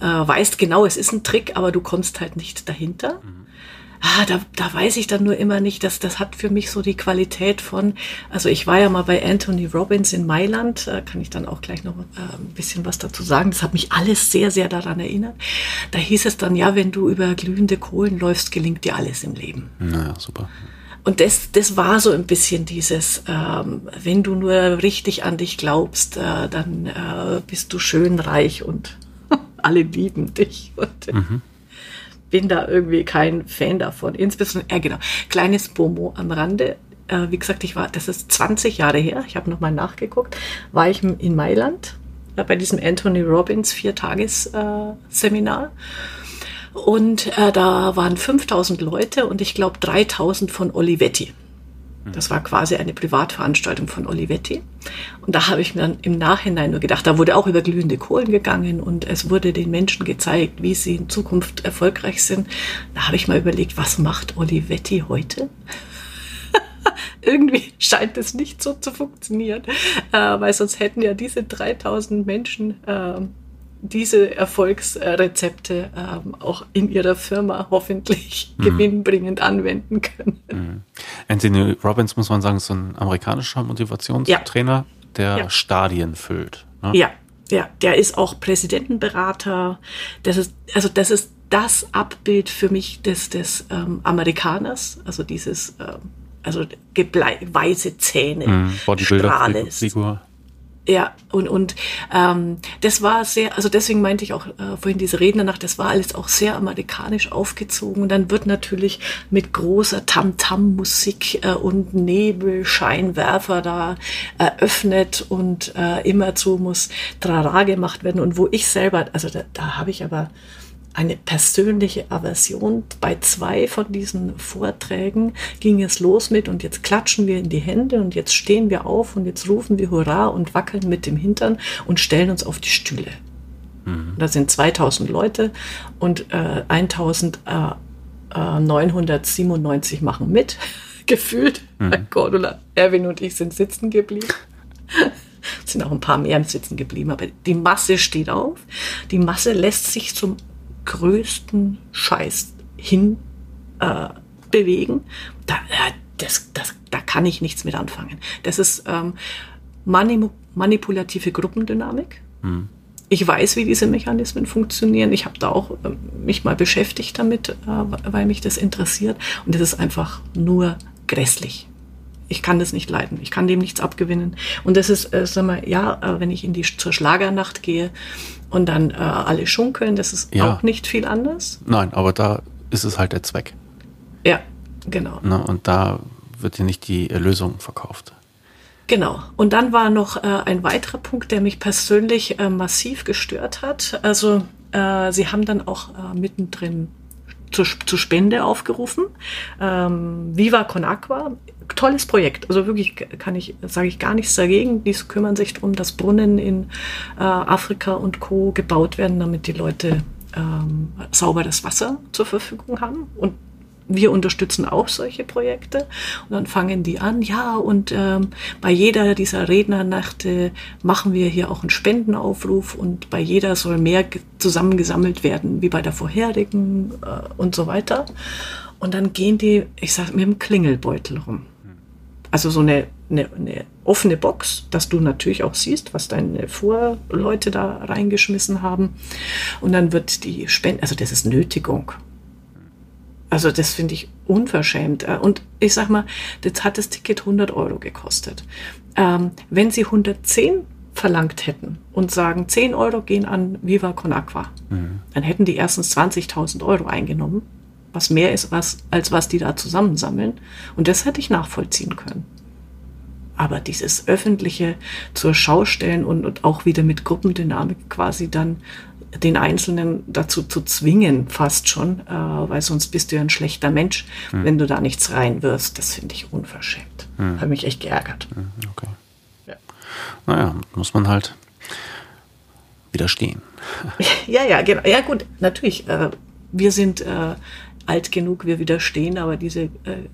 Speaker 2: äh, weißt genau, es ist ein Trick, aber du kommst halt nicht dahinter. Mhm. Ah, da, da weiß ich dann nur immer nicht, dass das hat für mich so die Qualität von, also ich war ja mal bei Anthony Robbins in Mailand, äh, kann ich dann auch gleich noch äh, ein bisschen was dazu sagen. Das hat mich alles sehr, sehr daran erinnert. Da hieß es dann, ja, wenn du über glühende Kohlen läufst, gelingt dir alles im Leben.
Speaker 1: Naja, super.
Speaker 2: Und das, das war so ein bisschen dieses, ähm, wenn du nur richtig an dich glaubst, äh, dann äh, bist du schön reich und [laughs] alle lieben dich. Und mhm. bin da irgendwie kein Fan davon. Insbesondere, äh, genau, kleines Bomo am Rande. Äh, wie gesagt, ich war, das ist 20 Jahre her, ich habe nochmal nachgeguckt, war ich in Mailand äh, bei diesem Anthony Robbins Viertagesseminar. Äh, und äh, da waren 5000 Leute und ich glaube 3000 von Olivetti. Das war quasi eine Privatveranstaltung von Olivetti. Und da habe ich mir dann im Nachhinein nur gedacht, da wurde auch über glühende Kohlen gegangen und es wurde den Menschen gezeigt, wie sie in Zukunft erfolgreich sind. Da habe ich mal überlegt, was macht Olivetti heute? [laughs] Irgendwie scheint es nicht so zu funktionieren, äh, weil sonst hätten ja diese 3000 Menschen äh, diese Erfolgsrezepte ähm, auch in ihrer Firma hoffentlich mhm. gewinnbringend anwenden können. Mhm.
Speaker 1: Anthony Robbins, muss man sagen, ist so ein amerikanischer Motivationstrainer, ja. der ja. Stadien füllt.
Speaker 2: Ne? Ja, ja, der ist auch Präsidentenberater. Das ist, also das ist das Abbild für mich des, des ähm, Amerikaners, also dieses, ähm, also weiße Zähne,
Speaker 1: mhm. Bodybuilder-Figur.
Speaker 2: Ja, und, und ähm, das war sehr, also deswegen meinte ich auch äh, vorhin diese Rednernacht, das war alles auch sehr amerikanisch aufgezogen. Und dann wird natürlich mit großer Tam-Tam-Musik äh, und Nebelscheinwerfer da eröffnet und äh, immerzu muss Trara gemacht werden. Und wo ich selber, also da, da habe ich aber eine persönliche Aversion. Bei zwei von diesen Vorträgen ging es los mit und jetzt klatschen wir in die Hände und jetzt stehen wir auf und jetzt rufen wir Hurra und wackeln mit dem Hintern und stellen uns auf die Stühle. Mhm. Da sind 2000 Leute und äh, 1997 machen mit, [laughs] gefühlt. Mhm. Cordula, Erwin und ich sind sitzen geblieben. [laughs] sind auch ein paar mehr sitzen geblieben, aber die Masse steht auf. Die Masse lässt sich zum größten Scheiß hin äh, bewegen, da, äh, das, das, da kann ich nichts mit anfangen. Das ist ähm, manip manipulative Gruppendynamik. Hm. Ich weiß, wie diese Mechanismen funktionieren. Ich habe da auch äh, mich mal beschäftigt damit, äh, weil mich das interessiert. Und das ist einfach nur grässlich. Ich kann das nicht leiden. Ich kann dem nichts abgewinnen. Und das ist, äh, sag mal, ja, äh, wenn ich in die zur Schlagernacht gehe, und dann äh, alle schunkeln. Das ist ja. auch nicht viel anders.
Speaker 1: Nein, aber da ist es halt der Zweck.
Speaker 2: Ja, genau.
Speaker 1: Ne, und da wird ja nicht die Lösung verkauft.
Speaker 2: Genau. Und dann war noch äh, ein weiterer Punkt, der mich persönlich äh, massiv gestört hat. Also äh, sie haben dann auch äh, mittendrin zur, zur Spende aufgerufen. Ähm, Viva Con Aqua tolles Projekt. Also wirklich kann ich, sage ich gar nichts dagegen. Die kümmern sich darum, dass Brunnen in äh, Afrika und Co. gebaut werden, damit die Leute ähm, sauberes Wasser zur Verfügung haben. Und wir unterstützen auch solche Projekte. Und dann fangen die an, ja, und ähm, bei jeder dieser Rednernächte machen wir hier auch einen Spendenaufruf und bei jeder soll mehr zusammengesammelt werden wie bei der vorherigen äh, und so weiter. Und dann gehen die, ich sag, mit dem Klingelbeutel rum also so eine, eine, eine, offene Box, dass du natürlich auch siehst, was deine Vorleute da reingeschmissen haben. Und dann wird die Spende, also das ist Nötigung. Also das finde ich unverschämt. Und ich sag mal, jetzt hat das Ticket 100 Euro gekostet. Ähm, wenn sie 110 verlangt hätten und sagen, 10 Euro gehen an Viva Con Aqua, mhm. dann hätten die erstens 20.000 Euro eingenommen was mehr ist, was, als was die da zusammensammeln. Und das hätte ich nachvollziehen können. Aber dieses öffentliche zur Schaustellen und, und auch wieder mit Gruppendynamik quasi dann den Einzelnen dazu zu zwingen, fast schon, äh, weil sonst bist du ja ein schlechter Mensch, hm. wenn du da nichts reinwirfst. Das finde ich unverschämt. Hm. Habe mich echt geärgert. Hm, okay.
Speaker 1: Ja. Naja, muss man halt widerstehen. [laughs]
Speaker 2: Ja, ja, genau. Ja, gut, natürlich. Äh, wir sind äh, alt genug, wir widerstehen, aber diese äh,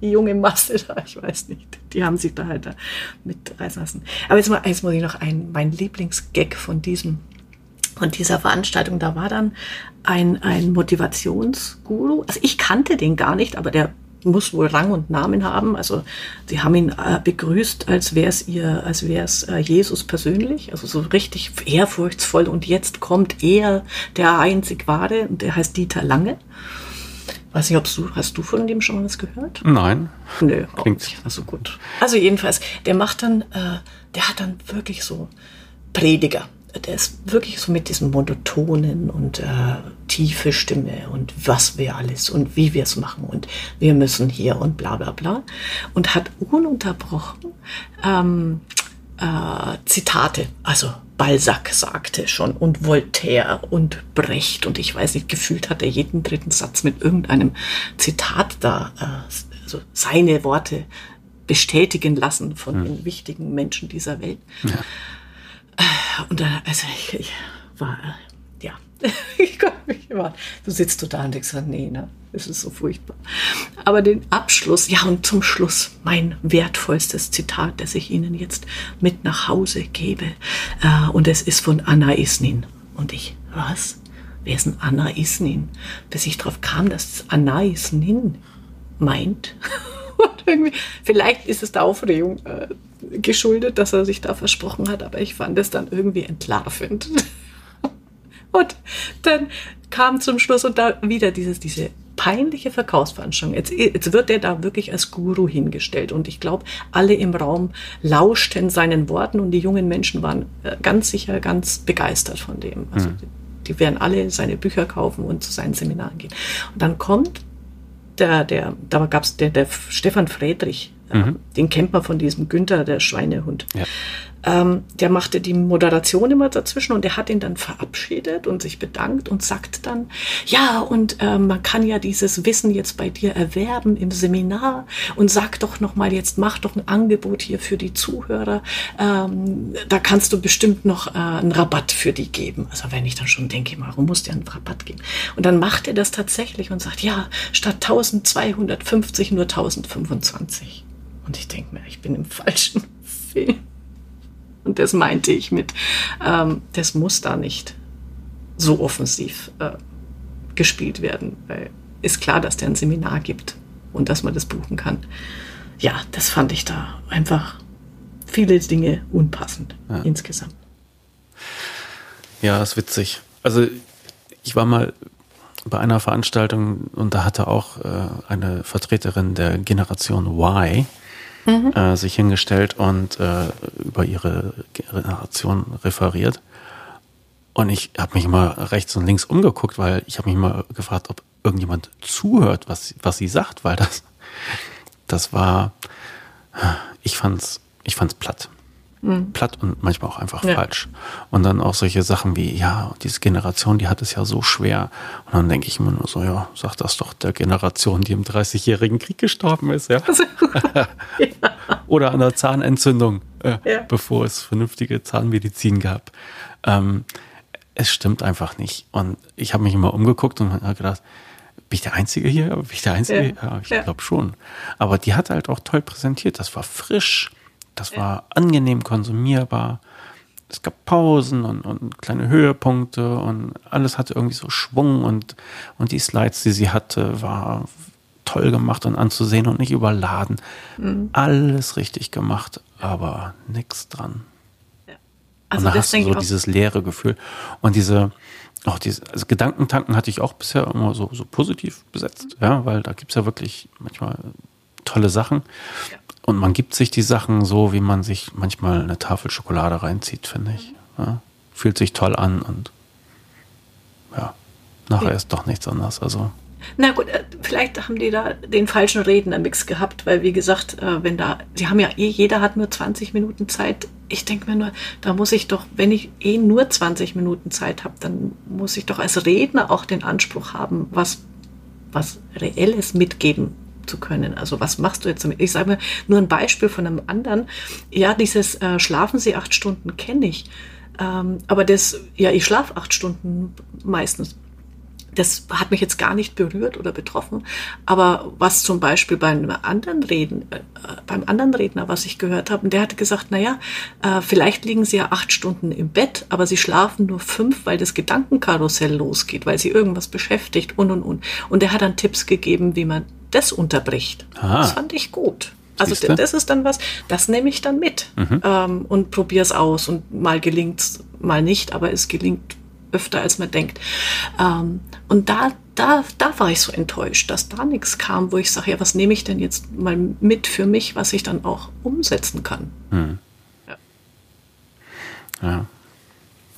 Speaker 2: junge, junge Masse da, ich weiß nicht, die haben sich da halt da mit reißen lassen. Aber jetzt, mal, jetzt muss ich noch ein, mein Lieblingsgag von diesem von dieser Veranstaltung, da war dann ein, ein Motivationsguru. Also ich kannte den gar nicht, aber der muss wohl Rang und Namen haben. Also sie haben ihn äh, begrüßt, als wäre es ihr, als wäre es äh, Jesus persönlich, also so richtig ehrfurchtsvoll. Und jetzt kommt er, der einzig wahre, und der heißt Dieter Lange. Weiß nicht, ob du, hast du von dem schon mal was gehört?
Speaker 1: Nein.
Speaker 2: Nö, Klingt. nicht. Also gut. Also jedenfalls, der macht dann, äh, der hat dann wirklich so Prediger der ist wirklich so mit diesem monotonen und äh, tiefe Stimme und was wir alles und wie wir es machen und wir müssen hier und bla bla bla und hat ununterbrochen ähm, äh, Zitate, also Balzac sagte schon und Voltaire und Brecht und ich weiß nicht, gefühlt hat er jeden dritten Satz mit irgendeinem Zitat da, äh, also seine Worte bestätigen lassen von hm. den wichtigen Menschen dieser Welt. Ja. Und da, also ich, ich war, [laughs] ich konnte mich immer, du sitzt da und denkst, nee, ne, es ist so furchtbar. Aber den Abschluss, ja, und zum Schluss mein wertvollstes Zitat, das ich Ihnen jetzt mit nach Hause gebe. Äh, und es ist von Anna Isnin. Und ich, was? Wer ist denn Anna Isnin? Bis ich drauf kam, dass Anna Isnin meint. [laughs] Und irgendwie, vielleicht ist es der Aufregung äh, geschuldet, dass er sich da versprochen hat, aber ich fand es dann irgendwie entlarvend. [laughs] und dann kam zum Schluss und da wieder dieses, diese peinliche Verkaufsveranstaltung. Jetzt, jetzt wird er da wirklich als Guru hingestellt. Und ich glaube, alle im Raum lauschten seinen Worten und die jungen Menschen waren äh, ganz sicher ganz begeistert von dem. Also mhm. die, die werden alle seine Bücher kaufen und zu seinen Seminaren gehen. Und dann kommt der, der, da gab es der, der Stefan Friedrich, mhm. den kennt man von diesem Günther, der Schweinehund. Ja. Ähm, der machte die Moderation immer dazwischen und der hat ihn dann verabschiedet und sich bedankt und sagt dann, ja, und äh, man kann ja dieses Wissen jetzt bei dir erwerben im Seminar und sag doch nochmal, jetzt mach doch ein Angebot hier für die Zuhörer. Ähm, da kannst du bestimmt noch äh, einen Rabatt für die geben. Also wenn ich dann schon denke, warum muss der einen Rabatt geben? Und dann macht er das tatsächlich und sagt, ja, statt 1250 nur 1025. Und ich denke mir, ich bin im falschen [laughs] Film. Und das meinte ich mit, ähm, das muss da nicht so offensiv äh, gespielt werden, weil ist klar, dass der ein Seminar gibt und dass man das buchen kann. Ja, das fand ich da einfach viele Dinge unpassend ja. insgesamt.
Speaker 1: Ja, ist witzig. Also ich war mal bei einer Veranstaltung und da hatte auch äh, eine Vertreterin der Generation Y mhm. äh, sich hingestellt und äh, über ihre Generation referiert. Und ich habe mich immer rechts und links umgeguckt, weil ich habe mich immer gefragt, ob irgendjemand zuhört, was, was sie sagt, weil das, das war, ich fand's, ich fand's platt mhm. platt und manchmal auch einfach ja. falsch. Und dann auch solche Sachen wie, ja, diese Generation, die hat es ja so schwer. Und dann denke ich immer nur so, ja, sag das doch der Generation, die im 30-jährigen Krieg gestorben ist, ja. Also, [laughs] ja. Oder an der Zahnentzündung, äh, ja. bevor es vernünftige Zahnmedizin gab. Ähm, es stimmt einfach nicht. Und ich habe mich immer umgeguckt und habe gedacht, bin ich der Einzige hier? Bin ich der Einzige? Ja, ja ich ja. glaube schon. Aber die hat halt auch toll präsentiert. Das war frisch. Das war angenehm konsumierbar. Es gab Pausen und, und, kleine Höhepunkte und alles hatte irgendwie so Schwung und, und die Slides, die sie hatte, war toll gemacht und anzusehen und nicht überladen. Mhm. Alles richtig gemacht, aber nichts dran. Ja. Also und da hast du so dieses leere Gefühl und diese, auch diese, also Gedankentanken hatte ich auch bisher immer so, so positiv besetzt, mhm. ja, weil da gibt es ja wirklich manchmal tolle Sachen. Ja. Und man gibt sich die Sachen so, wie man sich manchmal eine Tafel Schokolade reinzieht, finde ich. Ja, fühlt sich toll an und ja, nachher ist doch nichts anderes. Also.
Speaker 2: Na gut, äh, vielleicht haben die da den falschen Rednermix gehabt, weil wie gesagt, äh, wenn da, sie haben ja eh, jeder hat nur 20 Minuten Zeit. Ich denke mir nur, da muss ich doch, wenn ich eh nur 20 Minuten Zeit habe, dann muss ich doch als Redner auch den Anspruch haben, was, was Reelles mitgeben zu können. Also was machst du jetzt damit? Ich sage mir nur ein Beispiel von einem anderen. Ja, dieses äh, Schlafen Sie acht Stunden kenne ich. Ähm, aber das, ja, ich schlafe acht Stunden meistens das hat mich jetzt gar nicht berührt oder betroffen. Aber was zum Beispiel beim anderen Reden, äh, beim anderen Redner, was ich gehört habe, der hatte gesagt, naja, äh, vielleicht liegen sie ja acht Stunden im Bett, aber sie schlafen nur fünf, weil das Gedankenkarussell losgeht, weil sie irgendwas beschäftigt und und und. Und der hat dann Tipps gegeben, wie man das unterbricht. Aha. Das fand ich gut. Also Siehste? das ist dann was, das nehme ich dann mit mhm. ähm, und probiere es aus. Und mal gelingt es, mal nicht, aber es gelingt öfter, als man denkt. Ähm, und da, da, da war ich so enttäuscht, dass da nichts kam, wo ich sage, ja, was nehme ich denn jetzt mal mit für mich, was ich dann auch umsetzen kann. Hm. Ja. ja.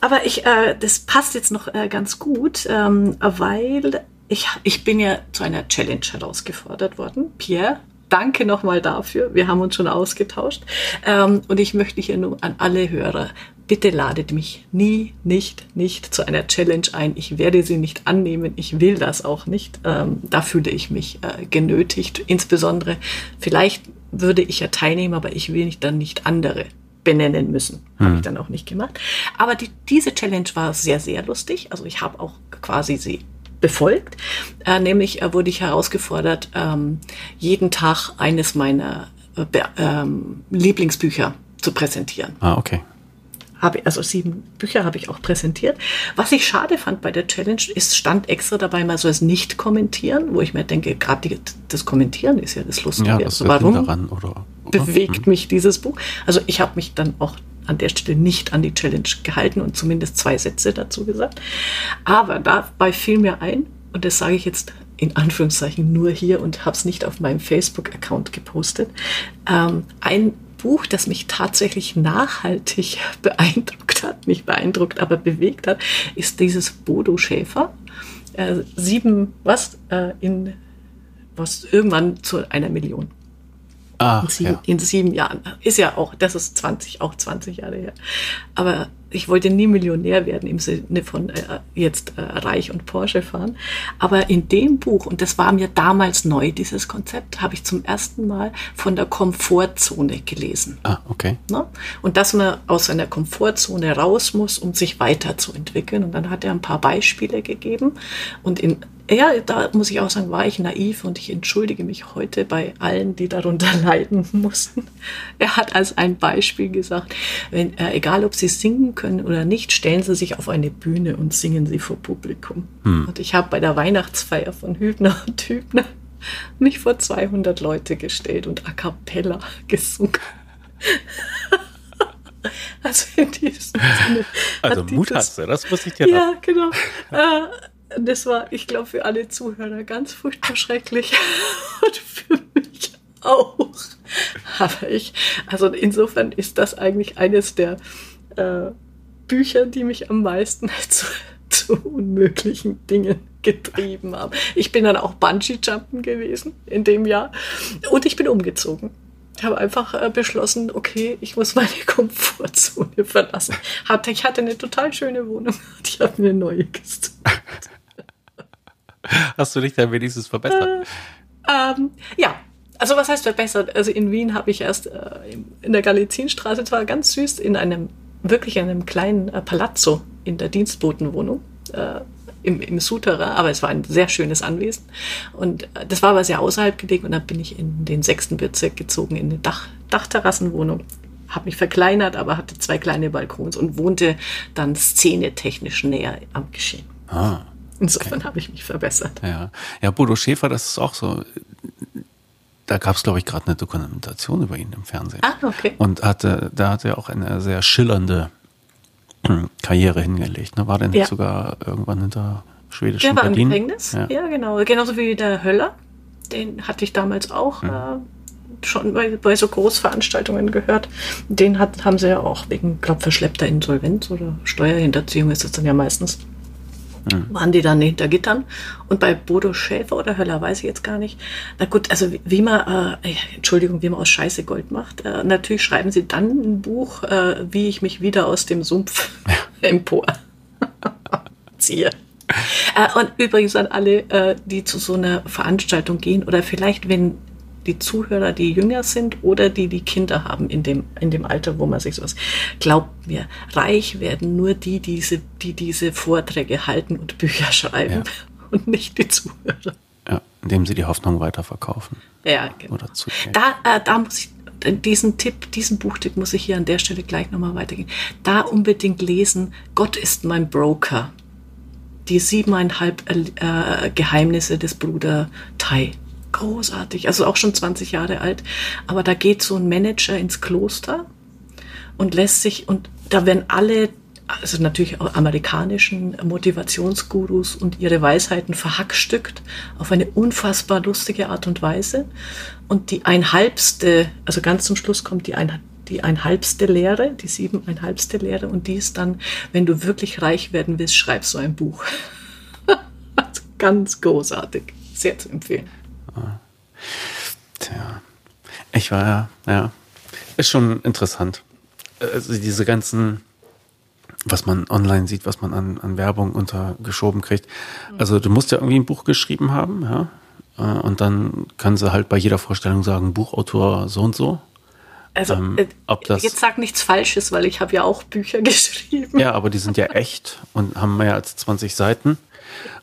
Speaker 2: Aber ich, äh, das passt jetzt noch äh, ganz gut, ähm, weil ich, ich bin ja zu einer Challenge herausgefordert worden. Pierre, danke nochmal dafür. Wir haben uns schon ausgetauscht. Ähm, und ich möchte hier nur an alle Hörer bitte ladet mich nie, nicht, nicht zu einer Challenge ein. Ich werde sie nicht annehmen. Ich will das auch nicht. Ähm, da fühle ich mich äh, genötigt. Insbesondere, vielleicht würde ich ja teilnehmen, aber ich will nicht dann nicht andere benennen müssen. Hm. Habe ich dann auch nicht gemacht. Aber die, diese Challenge war sehr, sehr lustig. Also ich habe auch quasi sie befolgt. Äh, nämlich äh, wurde ich herausgefordert, ähm, jeden Tag eines meiner äh, ähm, Lieblingsbücher zu präsentieren.
Speaker 1: Ah, okay
Speaker 2: habe also sieben Bücher habe ich auch präsentiert. Was ich schade fand bei der Challenge ist, stand extra dabei mal so als nicht kommentieren, wo ich mir denke, gerade das Kommentieren ist ja das Lustige. Ja,
Speaker 1: also warum daran, oder,
Speaker 2: oder? bewegt mhm. mich dieses Buch? Also ich habe mich dann auch an der Stelle nicht an die Challenge gehalten und zumindest zwei Sätze dazu gesagt. Aber dabei fiel mir ein, und das sage ich jetzt in Anführungszeichen nur hier und habe es nicht auf meinem Facebook-Account gepostet. Ähm, ein Buch, das mich tatsächlich nachhaltig [laughs] beeindruckt hat, nicht beeindruckt, aber bewegt hat, ist dieses Bodo Schäfer. Äh, sieben, was, äh, in, was, irgendwann zu einer Million.
Speaker 1: Ah,
Speaker 2: in, sieben, ja. in sieben Jahren. Ist ja auch, das ist 20, auch 20 Jahre her. Aber ich wollte nie Millionär werden im Sinne von äh, jetzt äh, reich und Porsche fahren. Aber in dem Buch, und das war mir damals neu, dieses Konzept, habe ich zum ersten Mal von der Komfortzone gelesen.
Speaker 1: Ah, okay.
Speaker 2: Ne? Und dass man aus seiner Komfortzone raus muss, um sich weiterzuentwickeln. Und dann hat er ein paar Beispiele gegeben. Und in ja, da muss ich auch sagen, war ich naiv und ich entschuldige mich heute bei allen, die darunter [laughs] leiden mussten. Er hat als ein Beispiel gesagt, wenn, äh, egal ob Sie singen können oder nicht, stellen Sie sich auf eine Bühne und singen Sie vor Publikum. Hm. Und ich habe bei der Weihnachtsfeier von Hübner und Hübner mich vor 200 Leute gestellt und a cappella gesungen. [laughs]
Speaker 1: Also in diesem Sinne. Also Mut hast du, das muss ich dir
Speaker 2: Ja, genau. [laughs] Äh, das war, ich glaube, für alle Zuhörer ganz furchtbar schrecklich. [laughs] Und für mich auch. Aber ich, also insofern ist das eigentlich eines der äh, Bücher, die mich am meisten [laughs] zu, zu unmöglichen Dingen getrieben haben. Ich bin dann auch Bungee-Jumpen gewesen in dem Jahr. Und ich bin umgezogen. Ich habe einfach äh, beschlossen, okay, ich muss meine [laughs] Komfortzone verlassen. ich hatte eine total schöne Wohnung [laughs] und ich habe mir eine neue gesucht.
Speaker 1: Hast du dich dann wenigstens verbessert?
Speaker 2: Äh, ähm, ja, also was heißt verbessert? Also in Wien habe ich erst äh, in der Galizienstraße, zwar ganz süß, in einem, wirklich in einem kleinen äh, Palazzo in der Dienstbotenwohnung. Im, im Souterrain, aber es war ein sehr schönes Anwesen. Und äh, das war aber sehr außerhalb gelegen und dann bin ich in den sechsten Bezirk gezogen, in eine Dach, Dachterrassenwohnung. Habe mich verkleinert, aber hatte zwei kleine Balkons und wohnte dann szenetechnisch näher am Geschehen. Ah. Insofern okay. habe ich mich verbessert.
Speaker 1: Ja. ja, Bodo Schäfer, das ist auch so. Da gab es, glaube ich, gerade eine Dokumentation über ihn im Fernsehen.
Speaker 2: Ah, okay.
Speaker 1: Und hatte, da hat er auch eine sehr schillernde [clears throat] Karriere hingelegt. Ne? War denn ja. sogar irgendwann hinter schwedischen
Speaker 2: Der war Berlin? im Gefängnis, ja. ja. genau. Genauso wie der Höller. Den hatte ich damals auch mhm. äh, schon bei, bei so Großveranstaltungen gehört. Den hat, haben sie ja auch wegen, glaube verschleppter Insolvenz oder Steuerhinterziehung ist das dann ja meistens mhm. waren die dann hinter Gittern. Und bei Bodo Schäfer oder Höller weiß ich jetzt gar nicht. Na gut, also wie, wie man, äh, Entschuldigung, wie man aus Scheiße Gold macht. Äh, natürlich schreiben sie dann ein Buch, äh, wie ich mich wieder aus dem Sumpf [laughs] empor ziehe. Äh, und übrigens an alle, äh, die zu so einer Veranstaltung gehen oder vielleicht, wenn die Zuhörer, die jünger sind oder die, die Kinder haben in dem, in dem Alter, wo man sich sowas. Glaubt mir, reich werden nur die, diese, die diese Vorträge halten und Bücher schreiben ja. [laughs] und nicht die Zuhörer.
Speaker 1: Ja, indem sie die Hoffnung weiterverkaufen.
Speaker 2: Ja, genau. Oder zu da, äh, da muss ich diesen Tipp, diesen Buchtipp muss ich hier an der Stelle gleich nochmal weitergehen. Da unbedingt lesen, Gott ist mein Broker. Die siebeneinhalb äh, Geheimnisse des Bruder Tai großartig, also auch schon 20 Jahre alt. Aber da geht so ein Manager ins Kloster und lässt sich, und da werden alle, also natürlich auch amerikanischen Motivationsgurus und ihre Weisheiten verhackstückt auf eine unfassbar lustige Art und Weise. Und die einhalbste, also ganz zum Schluss kommt die ein, die einhalbste Lehre, die siebeneinhalbste Lehre, und die ist dann, wenn du wirklich reich werden willst, schreib so ein Buch. [laughs] ganz großartig, sehr zu empfehlen.
Speaker 1: Tja. Ich war ja, ja. Ist schon interessant. Also diese ganzen, was man online sieht, was man an, an Werbung untergeschoben kriegt. Also du musst ja irgendwie ein Buch geschrieben haben, ja. Äh, und dann können sie halt bei jeder Vorstellung sagen, Buchautor so und so.
Speaker 2: Also ähm, äh, jetzt sag nichts Falsches, weil ich habe ja auch Bücher [laughs] geschrieben.
Speaker 1: Ja, aber die sind ja echt und haben mehr als 20 Seiten.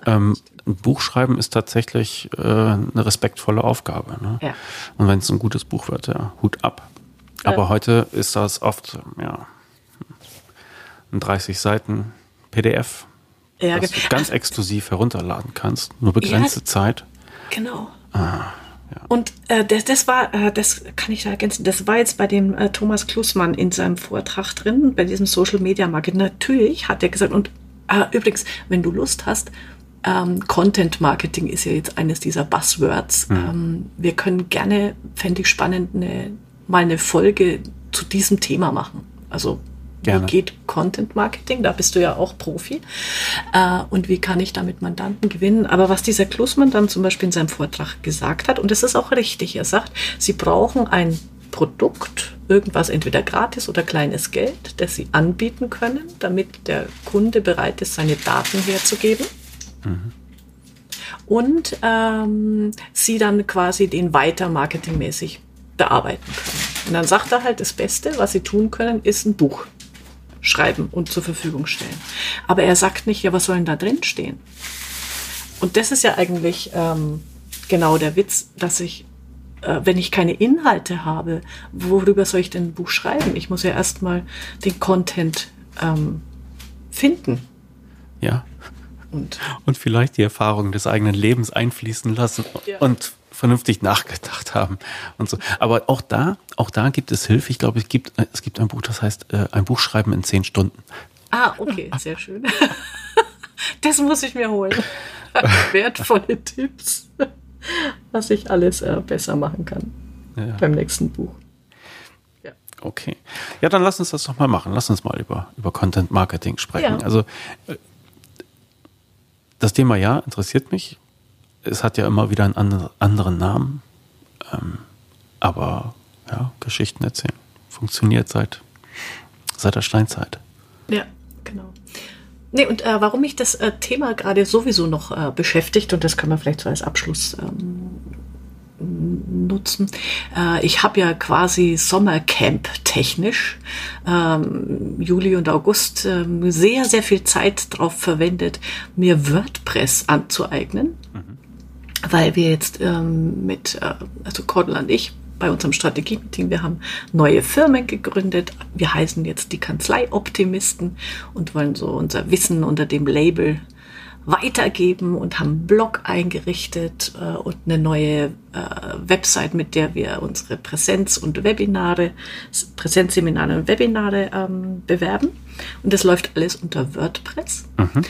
Speaker 1: Ähm, ein Buch schreiben ist tatsächlich äh, eine respektvolle Aufgabe. Ne? Ja. Und wenn es ein gutes Buch wird, ja, Hut ab. Ja. Aber heute ist das oft, ja, ein 30 Seiten PDF, ja, das du ganz exklusiv herunterladen kannst, nur begrenzte ja, Zeit.
Speaker 2: Genau. Ah, ja. Und äh, das, das war, äh, das kann ich da ergänzen, das war jetzt bei dem äh, Thomas Klusmann in seinem Vortrag drin, bei diesem Social Media Market. Natürlich hat er gesagt, und äh, übrigens, wenn du Lust hast, ähm, Content Marketing ist ja jetzt eines dieser Buzzwords. Mhm. Ähm, wir können gerne, fände ich spannend, eine, mal eine Folge zu diesem Thema machen. Also Gerne. Wie geht Content Marketing? Da bist du ja auch Profi. Äh, und wie kann ich damit Mandanten gewinnen? Aber was dieser Klusmann dann zum Beispiel in seinem Vortrag gesagt hat, und das ist auch richtig, er sagt, sie brauchen ein Produkt, irgendwas entweder gratis oder kleines Geld, das sie anbieten können, damit der Kunde bereit ist, seine Daten herzugeben. Mhm. Und ähm, sie dann quasi den weiter marketingmäßig bearbeiten können. Und dann sagt er halt, das Beste, was sie tun können, ist ein Buch schreiben und zur Verfügung stellen. Aber er sagt nicht, ja, was soll denn da drin stehen? Und das ist ja eigentlich ähm, genau der Witz, dass ich, wenn ich keine Inhalte habe, worüber soll ich denn ein Buch schreiben? Ich muss ja erstmal den Content ähm, finden.
Speaker 1: Ja. Und, und vielleicht die Erfahrung des eigenen Lebens einfließen lassen ja. und vernünftig nachgedacht haben und so. Aber auch da, auch da gibt es Hilfe. Ich glaube, es gibt, es gibt ein Buch, das heißt äh, ein Buch schreiben in zehn Stunden.
Speaker 2: Ah, okay, sehr schön. [laughs] Das muss ich mir holen. [laughs] Wertvolle Tipps, was ich alles äh, besser machen kann ja. beim nächsten Buch.
Speaker 1: Ja. Okay. Ja, dann lass uns das doch mal machen. Lass uns mal über, über Content Marketing sprechen. Ja. Also äh, das Thema ja interessiert mich es hat ja immer wieder einen anderen Namen. Ähm, aber ja, Geschichten erzählen funktioniert seit, seit der Steinzeit.
Speaker 2: Ja. Nee, und äh, warum mich das äh, Thema gerade sowieso noch äh, beschäftigt, und das können wir vielleicht so als Abschluss ähm, nutzen. Äh, ich habe ja quasi Sommercamp technisch, ähm, Juli und August, ähm, sehr, sehr viel Zeit darauf verwendet, mir WordPress anzueignen. Mhm weil wir jetzt ähm, mit, äh, also Cordel und ich, bei unserem Strategie-Meeting, wir haben neue Firmen gegründet. Wir heißen jetzt die Kanzlei Optimisten und wollen so unser Wissen unter dem Label weitergeben und haben einen Blog eingerichtet äh, und eine neue äh, Website, mit der wir unsere Präsenz- und Webinare, Präsenzseminare und Webinare ähm, bewerben. Und das läuft alles unter WordPress. Mhm.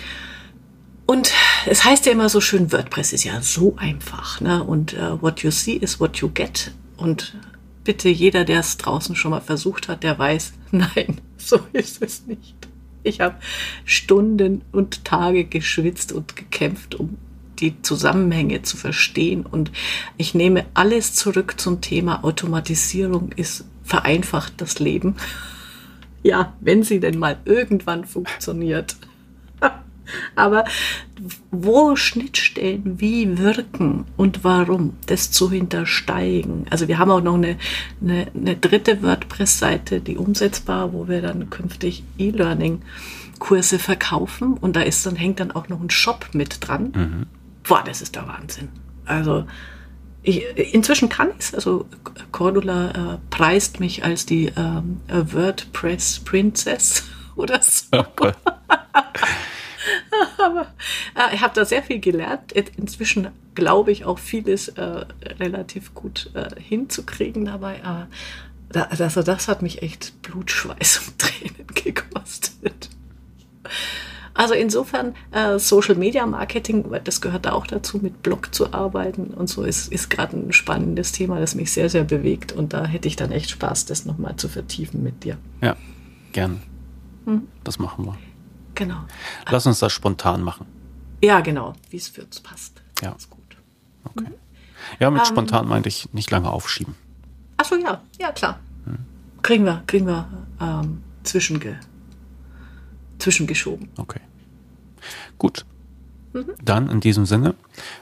Speaker 2: Und es heißt ja immer so schön, WordPress ist ja so einfach. Ne? Und uh, what you see is what you get. Und bitte jeder, der es draußen schon mal versucht hat, der weiß, [laughs] nein, so ist es nicht. Ich habe Stunden und Tage geschwitzt und gekämpft, um die Zusammenhänge zu verstehen. Und ich nehme alles zurück zum Thema Automatisierung ist vereinfacht das Leben. ja, wenn sie denn mal irgendwann funktioniert. Aber wo Schnittstellen wie wirken und warum, das zu hintersteigen. Also wir haben auch noch eine, eine, eine dritte WordPress-Seite, die umsetzbar, wo wir dann künftig E-Learning-Kurse verkaufen und da ist dann, hängt dann auch noch ein Shop mit dran. Mhm. Boah, das ist der Wahnsinn. Also ich, inzwischen kann ich es. Also Cordula äh, preist mich als die ähm, WordPress Princess [laughs] oder so. Okay. [laughs] Aber äh, ich habe da sehr viel gelernt. Inzwischen glaube ich auch vieles äh, relativ gut äh, hinzukriegen dabei. Aber da, also das hat mich echt Blut, Schweiß und [laughs] Tränen gekostet. Also insofern äh, Social Media Marketing, das gehört da auch dazu, mit Blog zu arbeiten und so ist, ist gerade ein spannendes Thema, das mich sehr, sehr bewegt und da hätte ich dann echt Spaß, das nochmal zu vertiefen mit dir.
Speaker 1: Ja, gern. Hm? Das machen wir.
Speaker 2: Genau.
Speaker 1: Lass uns das spontan machen.
Speaker 2: Ja, genau, wie es für uns passt.
Speaker 1: Ja. Ist gut. Okay. Ja, mit ähm, spontan meinte ich nicht lange aufschieben.
Speaker 2: Achso, ja, ja, klar. Hm. Kriegen wir, kriegen wir ähm, zwischenge, zwischengeschoben.
Speaker 1: Okay. Gut. Mhm. Dann in diesem Sinne,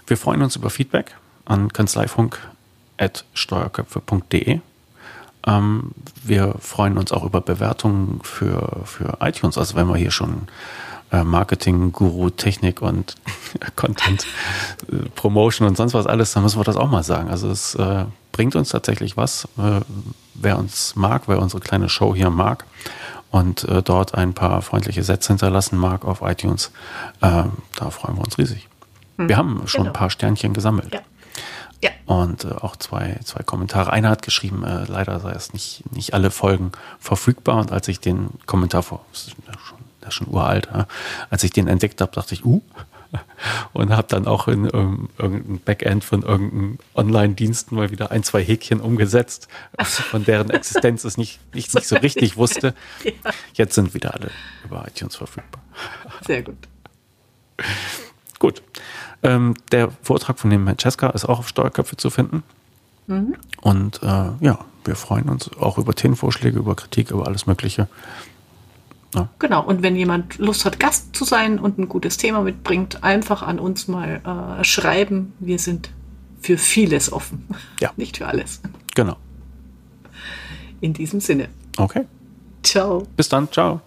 Speaker 1: wir freuen uns über Feedback an kanzleifunk.steuerköpfe.de. Ähm, wir freuen uns auch über Bewertungen für, für iTunes. Also wenn wir hier schon äh, Marketing, Guru, Technik und [laughs] Content, äh, Promotion und sonst was alles, dann müssen wir das auch mal sagen. Also es äh, bringt uns tatsächlich was, äh, wer uns mag, wer unsere kleine Show hier mag und äh, dort ein paar freundliche Sätze hinterlassen mag auf iTunes, äh, da freuen wir uns riesig. Hm. Wir haben schon genau. ein paar Sternchen gesammelt.
Speaker 2: Ja. Ja.
Speaker 1: Und äh, auch zwei, zwei Kommentare. Einer hat geschrieben, äh, leider sei es nicht, nicht alle Folgen verfügbar. Und als ich den Kommentar vor, das ist schon, das ist schon uralt, ja, als ich den entdeckt habe, dachte ich, uh, [laughs] und habe dann auch in ähm, irgendein Backend von irgendeinem Online-Dienst mal wieder ein, zwei Häkchen umgesetzt, von deren Existenz es nicht, nicht, nicht so richtig [laughs] wusste. Ja. Jetzt sind wieder alle über iTunes verfügbar.
Speaker 2: Sehr gut.
Speaker 1: Gut. Ähm, der Vortrag von dem Herrn Cesca ist auch auf Steuerköpfe zu finden. Mhm. Und äh, ja, wir freuen uns auch über Themenvorschläge, über Kritik, über alles Mögliche.
Speaker 2: Ja. Genau, und wenn jemand Lust hat, Gast zu sein und ein gutes Thema mitbringt, einfach an uns mal äh, schreiben. Wir sind für vieles offen. Ja. [laughs] Nicht für alles.
Speaker 1: Genau.
Speaker 2: In diesem Sinne.
Speaker 1: Okay.
Speaker 2: Ciao.
Speaker 1: Bis dann. Ciao.